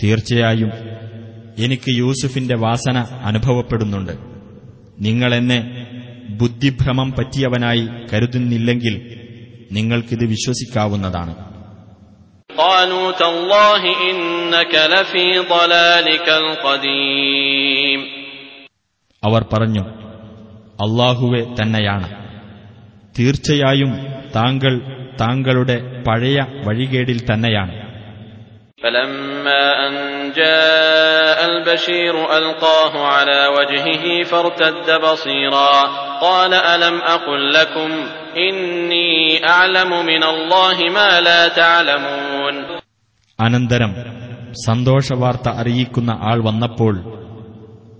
തീർച്ചയായും എനിക്ക് യൂസുഫിന്റെ വാസന അനുഭവപ്പെടുന്നുണ്ട്. നിങ്ങളെന്നെ ബുദ്ധിഭ്രമം പറ്റിയവനായി കരുതുന്നില്ലെങ്കിൽ നിങ്ങൾക്കിത് വിശ്വസിക്കാവുന്നതാണ്. അവർ പറഞ്ഞു അള്ളാഹുവെ തന്നെയാണ്. തീർച്ചയായും താങ്കൾ താങ്കളുടെ പഴയ വഴികേടിൽ തന്നെയാണ്. فلما أن جاء البشير ألقاه على وجهه فارتد بصيرا قال ألم أقل لكم إني أعلم من الله ما لا تعلمون അനന്തരം സന്തോഷവാർത്ത അറിയിക്കുന്ന ആൾ വന്നപ്പോൾ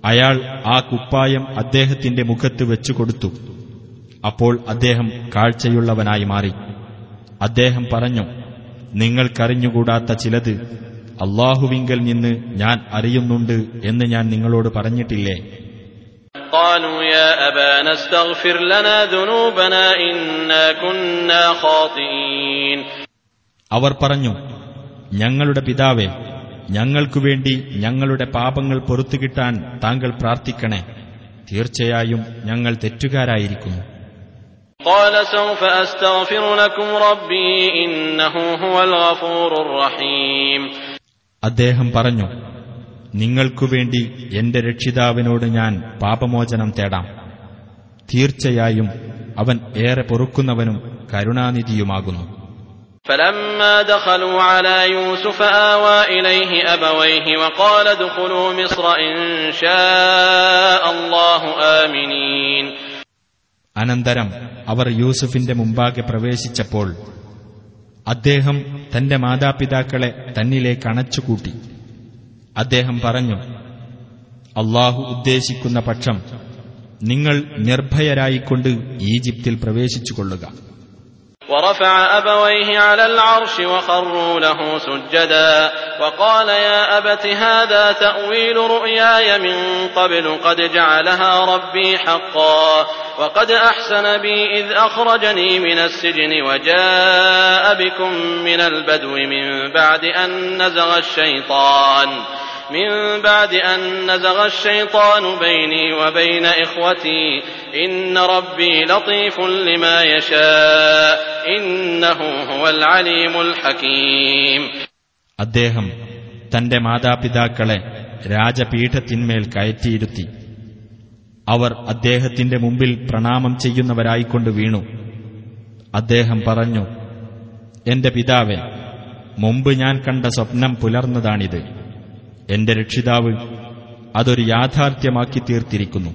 അയാൾ ആ കുപ്പായം അദ്ദേഹത്തിന്റെ മുഖത്ത് വെച്ചുകൊടുത്തു അപ്പോൾ അദ്ദേഹം കാഴ്ചയുള്ളവനായി മാറി അദ്ദേഹം പറഞ്ഞു നിങ്ങൾക്കറിഞ്ഞുകൂടാത്ത ചിലത് അള്ളാഹുവിങ്കൽ നിന്ന് ഞാൻ അറിയുന്നുണ്ട് എന്ന് ഞാൻ നിങ്ങളോട് പറഞ്ഞിട്ടില്ലേ? അവർ പറഞ്ഞു ഞങ്ങളുടെ പിതാവേ ഞങ്ങൾക്കുവേണ്ടി ഞങ്ങളുടെ പാപങ്ങൾ പൊറത്തുകിട്ടാൻ താങ്കൾ പ്രാർത്ഥിക്കണേ. തീർച്ചയായും ഞങ്ങൾ തെറ്റുകാരായിരിക്കുന്നു. قال سوف أستغفر لكم ربي إنه هو الغفور الرحيم അദ്ദേഹം പറഞ്ഞു നിങ്ങൾക്കു വേണ്ടി എന്റെ രക്ഷിതാവിനോട് ഞാൻ പാപമോചനം തേടാം തീർച്ചയായും അവൻ ഏറെ പൊറുക്കുന്നവനും കരുണാനിധിയുമാകുന്നു فلما دخلوا على يوسف آوى إليه أبويه وقال ادخلوا مصر إن شاء الله آمنين അനന്തരം അവർ യൂസുഫിന്റെ മുമ്പാകെ പ്രവേശിച്ചപ്പോൾ അദ്ദേഹം തന്റെ മാതാപിതാക്കളെ തന്നിലേക്ക് അണച്ചുകൂട്ടി. അദ്ദേഹം പറഞ്ഞു അള്ളാഹു ഉദ്ദേശിക്കുന്ന പക്ഷം നിങ്ങൾ നിർഭയരായിക്കൊണ്ട് ഈജിപ്തിൽ പ്രവേശിച്ചുകൊള്ളുക. ورفع أبويه على العرش وخروا له سجدا. وقال يا أبت هذا تأويل رؤياي من قبل قد جعلها ربي حقا. وقد أحسن بي إذ أخرجني من السجن وجاء بكم من البدو من بعد أن نزغ الشيطان. من بعد أن نزغ الشيطان بيني وبين إخوتي إن ربي لطيف لما يشاء إنه هو العليم الحكيم അദ്ദേഹം തന്റെ മാതാപിതാക്കളെ രാജപീഠത്തിന്മേൽ കയറ്റിയിരുത്തി അവർ അദ്ദേഹത്തിന്റെ മുമ്പിൽ പ്രണാമം ചെയ്യുന്നവരായിക്കൊണ്ട് വീണു അദ്ദേഹം പറഞ്ഞു എന്റെ പിതാവെ മുമ്പ് ഞാൻ കണ്ട സ്വപ്നം പുലർന്നതാണിത് എന്റെ രക്ഷിതാവ് അതൊരു യാഥാർത്ഥ്യമാക്കി തീർത്തിരിക്കുന്നു.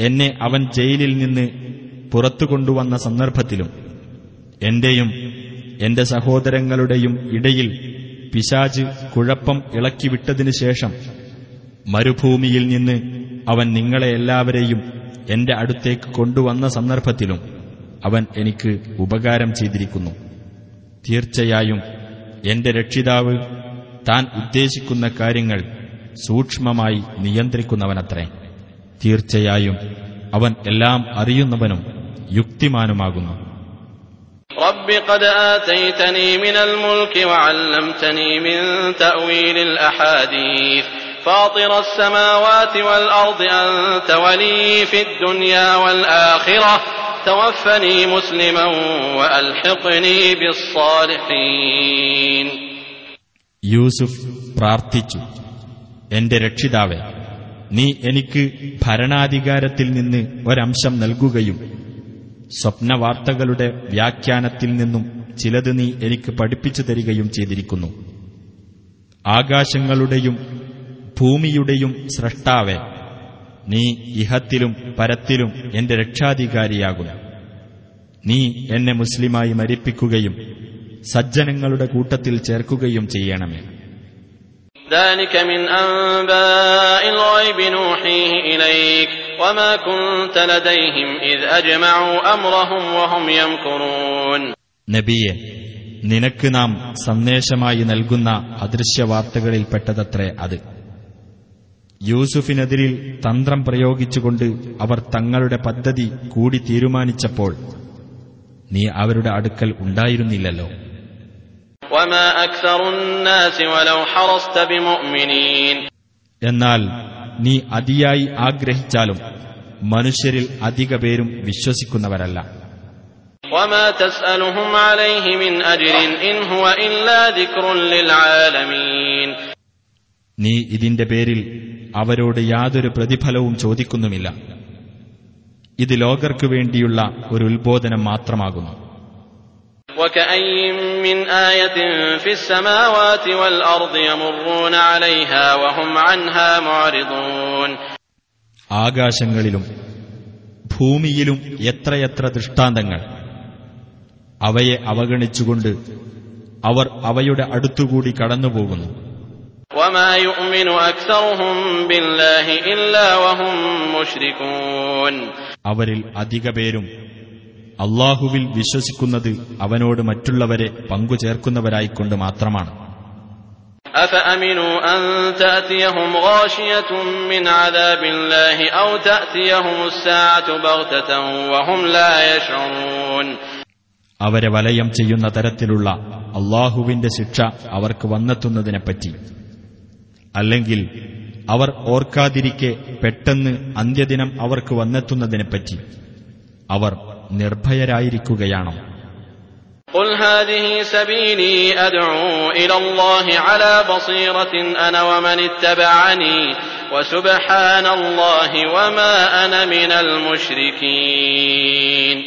എന്നെ അവൻ ജയിലിൽ നിന്ന് പുറത്തു കൊണ്ടുവന്ന സന്ദർഭത്തിലും എന്റെയും എന്റെ സഹോദരങ്ങളുടെയും ഇടയിൽ പിശാജ് കുഴപ്പം ഇളക്കിവിട്ടതിനു ശേഷം മരുഭൂമിയിൽ നിന്ന് അവൻ നിങ്ങളെ എല്ലാവരെയും എന്റെ അടുത്തേക്ക് കൊണ്ടുവന്ന സന്ദർഭത്തിലും അവൻ എനിക്ക് ഉപകാരം ചെയ്തിരിക്കുന്നു. തീർച്ചയായും എന്റെ രക്ഷിതാവ് താൻ ഉദ്ദേശിക്കുന്ന കാര്യങ്ങൾ സൂക്ഷ്മമായി നിയന്ത്രിക്കുന്നവനത്രേ തീർച്ചയായും അവൻ എല്ലാം അറിയുന്നവനും യുക്തിമാനുമാകുന്നു رب قد آتيتني من الملك وعلمتني من تأويل الأحاديث فاطر السماوات والأرض أنت ولي في الدنيا والآخرة توفني مسلما وألحقني بالصالحين യൂസുഫ് പ്രാർത്ഥിച്ചു എന്റെ രക്ഷിതാവെ നീ എനിക്ക് ഭരണാധികാരത്തിൽ നിന്ന് ഒരംശം നൽകുകയും സ്വപ്നവാർത്തകളുടെ വ്യാഖ്യാനത്തിൽ നിന്നും ചിലത് നീ എനിക്ക് പഠിപ്പിച്ചു തരികയും ചെയ്തിരിക്കുന്നു. ആകാശങ്ങളുടെയും ഭൂമിയുടെയും സ്രഷ്ടാവെ നീ ഇഹത്തിലും പരത്തിലും എന്റെ രക്ഷാധികാരിയാകുന്നു. നീ എന്നെ മുസ്ലിമായി മരിപ്പിക്കുകയും സജ്ജനങ്ങളുടെ കൂട്ടത്തിൽ ചേർക്കുകയും ചെയ്യണമേ ذلك من أنباء الغيب نوحيه إليك وما كنت لديهم إذ أجمعوا أمرهم وهم يمكرون നബിയെ നിനക്ക് നാം സന്ദേശമായി നൽകുന്ന അദൃശ്യവാർത്തകളിൽപ്പെട്ടതത്രേ അത് യൂസുഫിനെതിരിൽ തന്ത്രം പ്രയോഗിച്ചുകൊണ്ട് അവർ തങ്ങളുടെ പദ്ധതി കൂടി തീരുമാനിച്ചപ്പോൾ നീ അവരുടെ അടുക്കൽ ഉണ്ടായിരുന്നില്ലല്ലോ എന്നാൽ നീ അതിയായി ആഗ്രഹിച്ചാലും മനുഷ്യരിൽ അധിക പേരും വിശ്വസിക്കുന്നവരല്ല. നീ ഇതിന്റെ പേരിൽ അവരോട് യാതൊരു പ്രതിഫലവും ചോദിക്കുന്നുമില്ല. ഇത് ലോകർക്കു വേണ്ടിയുള്ള ഒരു ഉത്ബോധനം മാത്രമാകുന്നു. وكأي من آية في السماوات والأرض يمرون عليها وهم عنها معرضون ആകാശങ്ങളിലും ഭൂമിയിലും എത്രയെത്ര ദൃഷ്ടാന്തങ്ങൾ അവയെ അവഗണിച്ചുകൊണ്ട് അവർ അവയുടെ അടുത്തുകൂടി കടന്നുപോകുന്നു وما يؤمن أكثرهم بالله إلا وهم مشركون അവരിൽ അധിക പേരും അള്ളാഹുവിൽ വിശ്വസിക്കുന്നത് അവനോട് മറ്റുള്ളവരെ പങ്കുചേർക്കുന്നവരായിക്കൊണ്ട് മാത്രമാണ് أفأمنوا أن تأتيهم غاشية من عذاب الله أو تأتيهم الساعة بغتة وهم لا يشعرون അവരെ വലയം ചെയ്യുന്ന തരത്തിലുള്ള അള്ളാഹുവിന്റെ ശിക്ഷ അവർക്ക് വന്നെത്തുന്നതിനെപ്പറ്റി അല്ലെങ്കിൽ അവർ ഓർക്കാതിരിക്കെ പെട്ടെന്ന് അന്ത്യദിനം അവർക്ക് വന്നെത്തുന്നതിനെപ്പറ്റി അവർ നിർഭയരായിരിക്കുകയാണോ قل هذه سبيلي أدعو إلى الله على بصيرة أنا ومن اتبعني وسبحان الله وما أنا من المشركين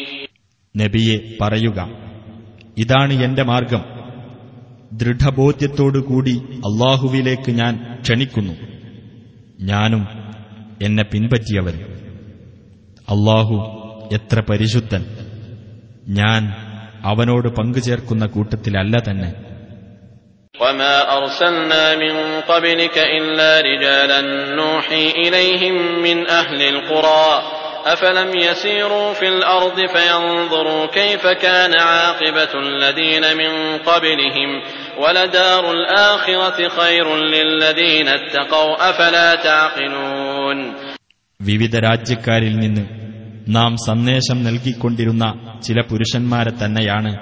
നബിയെ പറയുക ഇതാണ് എന്റെ മാർഗം ദൃഢബോധ്യത്തോടുകൂടി അള്ളാഹുവിലേക്ക് ഞാൻ ക്ഷണിക്കുന്നു ഞാനും എന്നെ പിൻപറ്റിയവരും അള്ളാഹു എത്ര പരിശുദ്ധൻ ഞാൻ അവനോട് പങ്കുചേർക്കുന്ന കൂട്ടത്തിലല്ല തന്നെ وما أرسلنا من قبلك إلا رجالا نوحي إليهم من أهل القرى أفلم يسيروا في الأرض فينظروا كيف كان عاقبة الذين من قبلهم ولدار الآخرة خير للذين اتقوا أفلا تعقلون വിവിധ രാജ്യക്കാരിൽ നിന്ന് നാം സന്ദേശം നൽകിക്കൊണ്ടിരുന്ന ചില പുരുഷന്മാരെ തന്നെയാണ്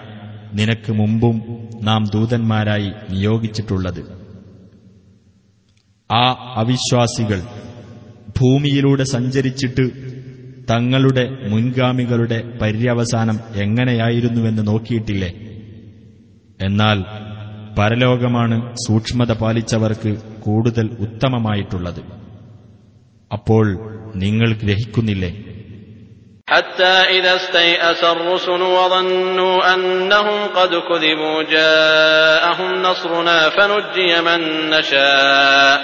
നിനക്ക് മുമ്പും നാം ദൂതന്മാരായി നിയോഗിച്ചിട്ടുള്ളത്. ആ അവിശ്വാസികൾ ഭൂമിയിലൂടെ സഞ്ചരിച്ചിട്ട് തങ്ങളുടെ മുൻഗാമികളുടെ പര്യവസാനം എങ്ങനെയായിരുന്നുവെന്ന് നോക്കിയിട്ടില്ലേ? എന്നാൽ പരലോകമാണ് സൂക്ഷ്മത പാലിച്ചവർക്ക് കൂടുതൽ ഉത്തമമായിട്ടുള്ളത്. അപ്പോൾ നിങ്ങൾ ഗ്രഹിക്കുന്നില്ലേ? حتى إذا استيأس الرسل وظنوا أنهم قد كذبوا جاءهم نصرنا فنجي من نشاء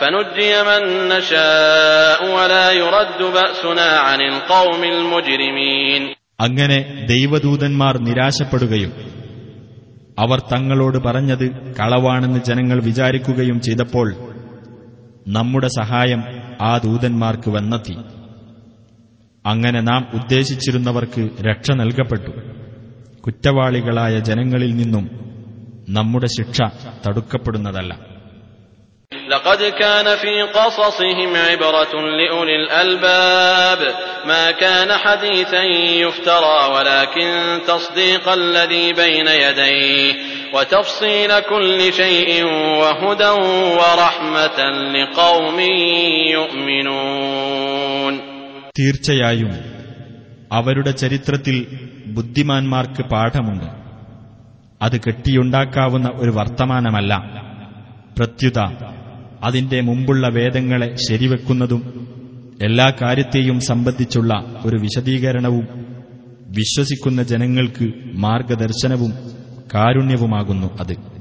فنجي من نشاء ولا يرد بأسنا عن القوم المجرمين അങ്ങനെ ദൈവദൂതന്മാർ നിരാശപ്പെടുകയും അവർ തങ്ങളോട് പറഞ്ഞത് കളവാണെന്ന് ജനങ്ങൾ വിചാരിക്കുകയും ചെയ്തപ്പോൾ നമ്മുടെ സഹായം ആ ദൂതന്മാർക്ക് വന്നെത്തി അങ്ങനെ നാം ഉദ്ദേശിച്ചിരുന്നവർക്ക് രക്ഷ നൽകപ്പെട്ടു കുറ്റവാളികളായ ജനങ്ങളിൽ നിന്നും നമ്മുടെ ശിക്ഷ തടുക്കപ്പെടുന്നതല്ല لقد كان في قصصهم عبرة لأولي الألباب ما كان حديثا يفترى ولكن تصديق الذي بين يديه وتفصيل كل شيء وهدى ورحمة لقوم يؤمنون തീർച്ചയായും അവരുടെ ചരിത്രത്തിൽ ബുദ്ധിമാന്മാർക്ക് പാഠമുണ്ട്. അത് കെട്ടിയുണ്ടാക്കാവുന്ന ഒരു വർത്തമാനമല്ല. പ്രത്യുത അതിന്റെ മുമ്പുള്ള വേദങ്ങളെ ശരിവെക്കുന്നതും എല്ലാ കാര്യത്തെയും സംബന്ധിച്ചുള്ള ഒരു വിശദീകരണവും വിശ്വസിക്കുന്ന ജനങ്ങൾക്ക് മാർഗദർശനവും കാരുണ്യവുമാകുന്നു അത്.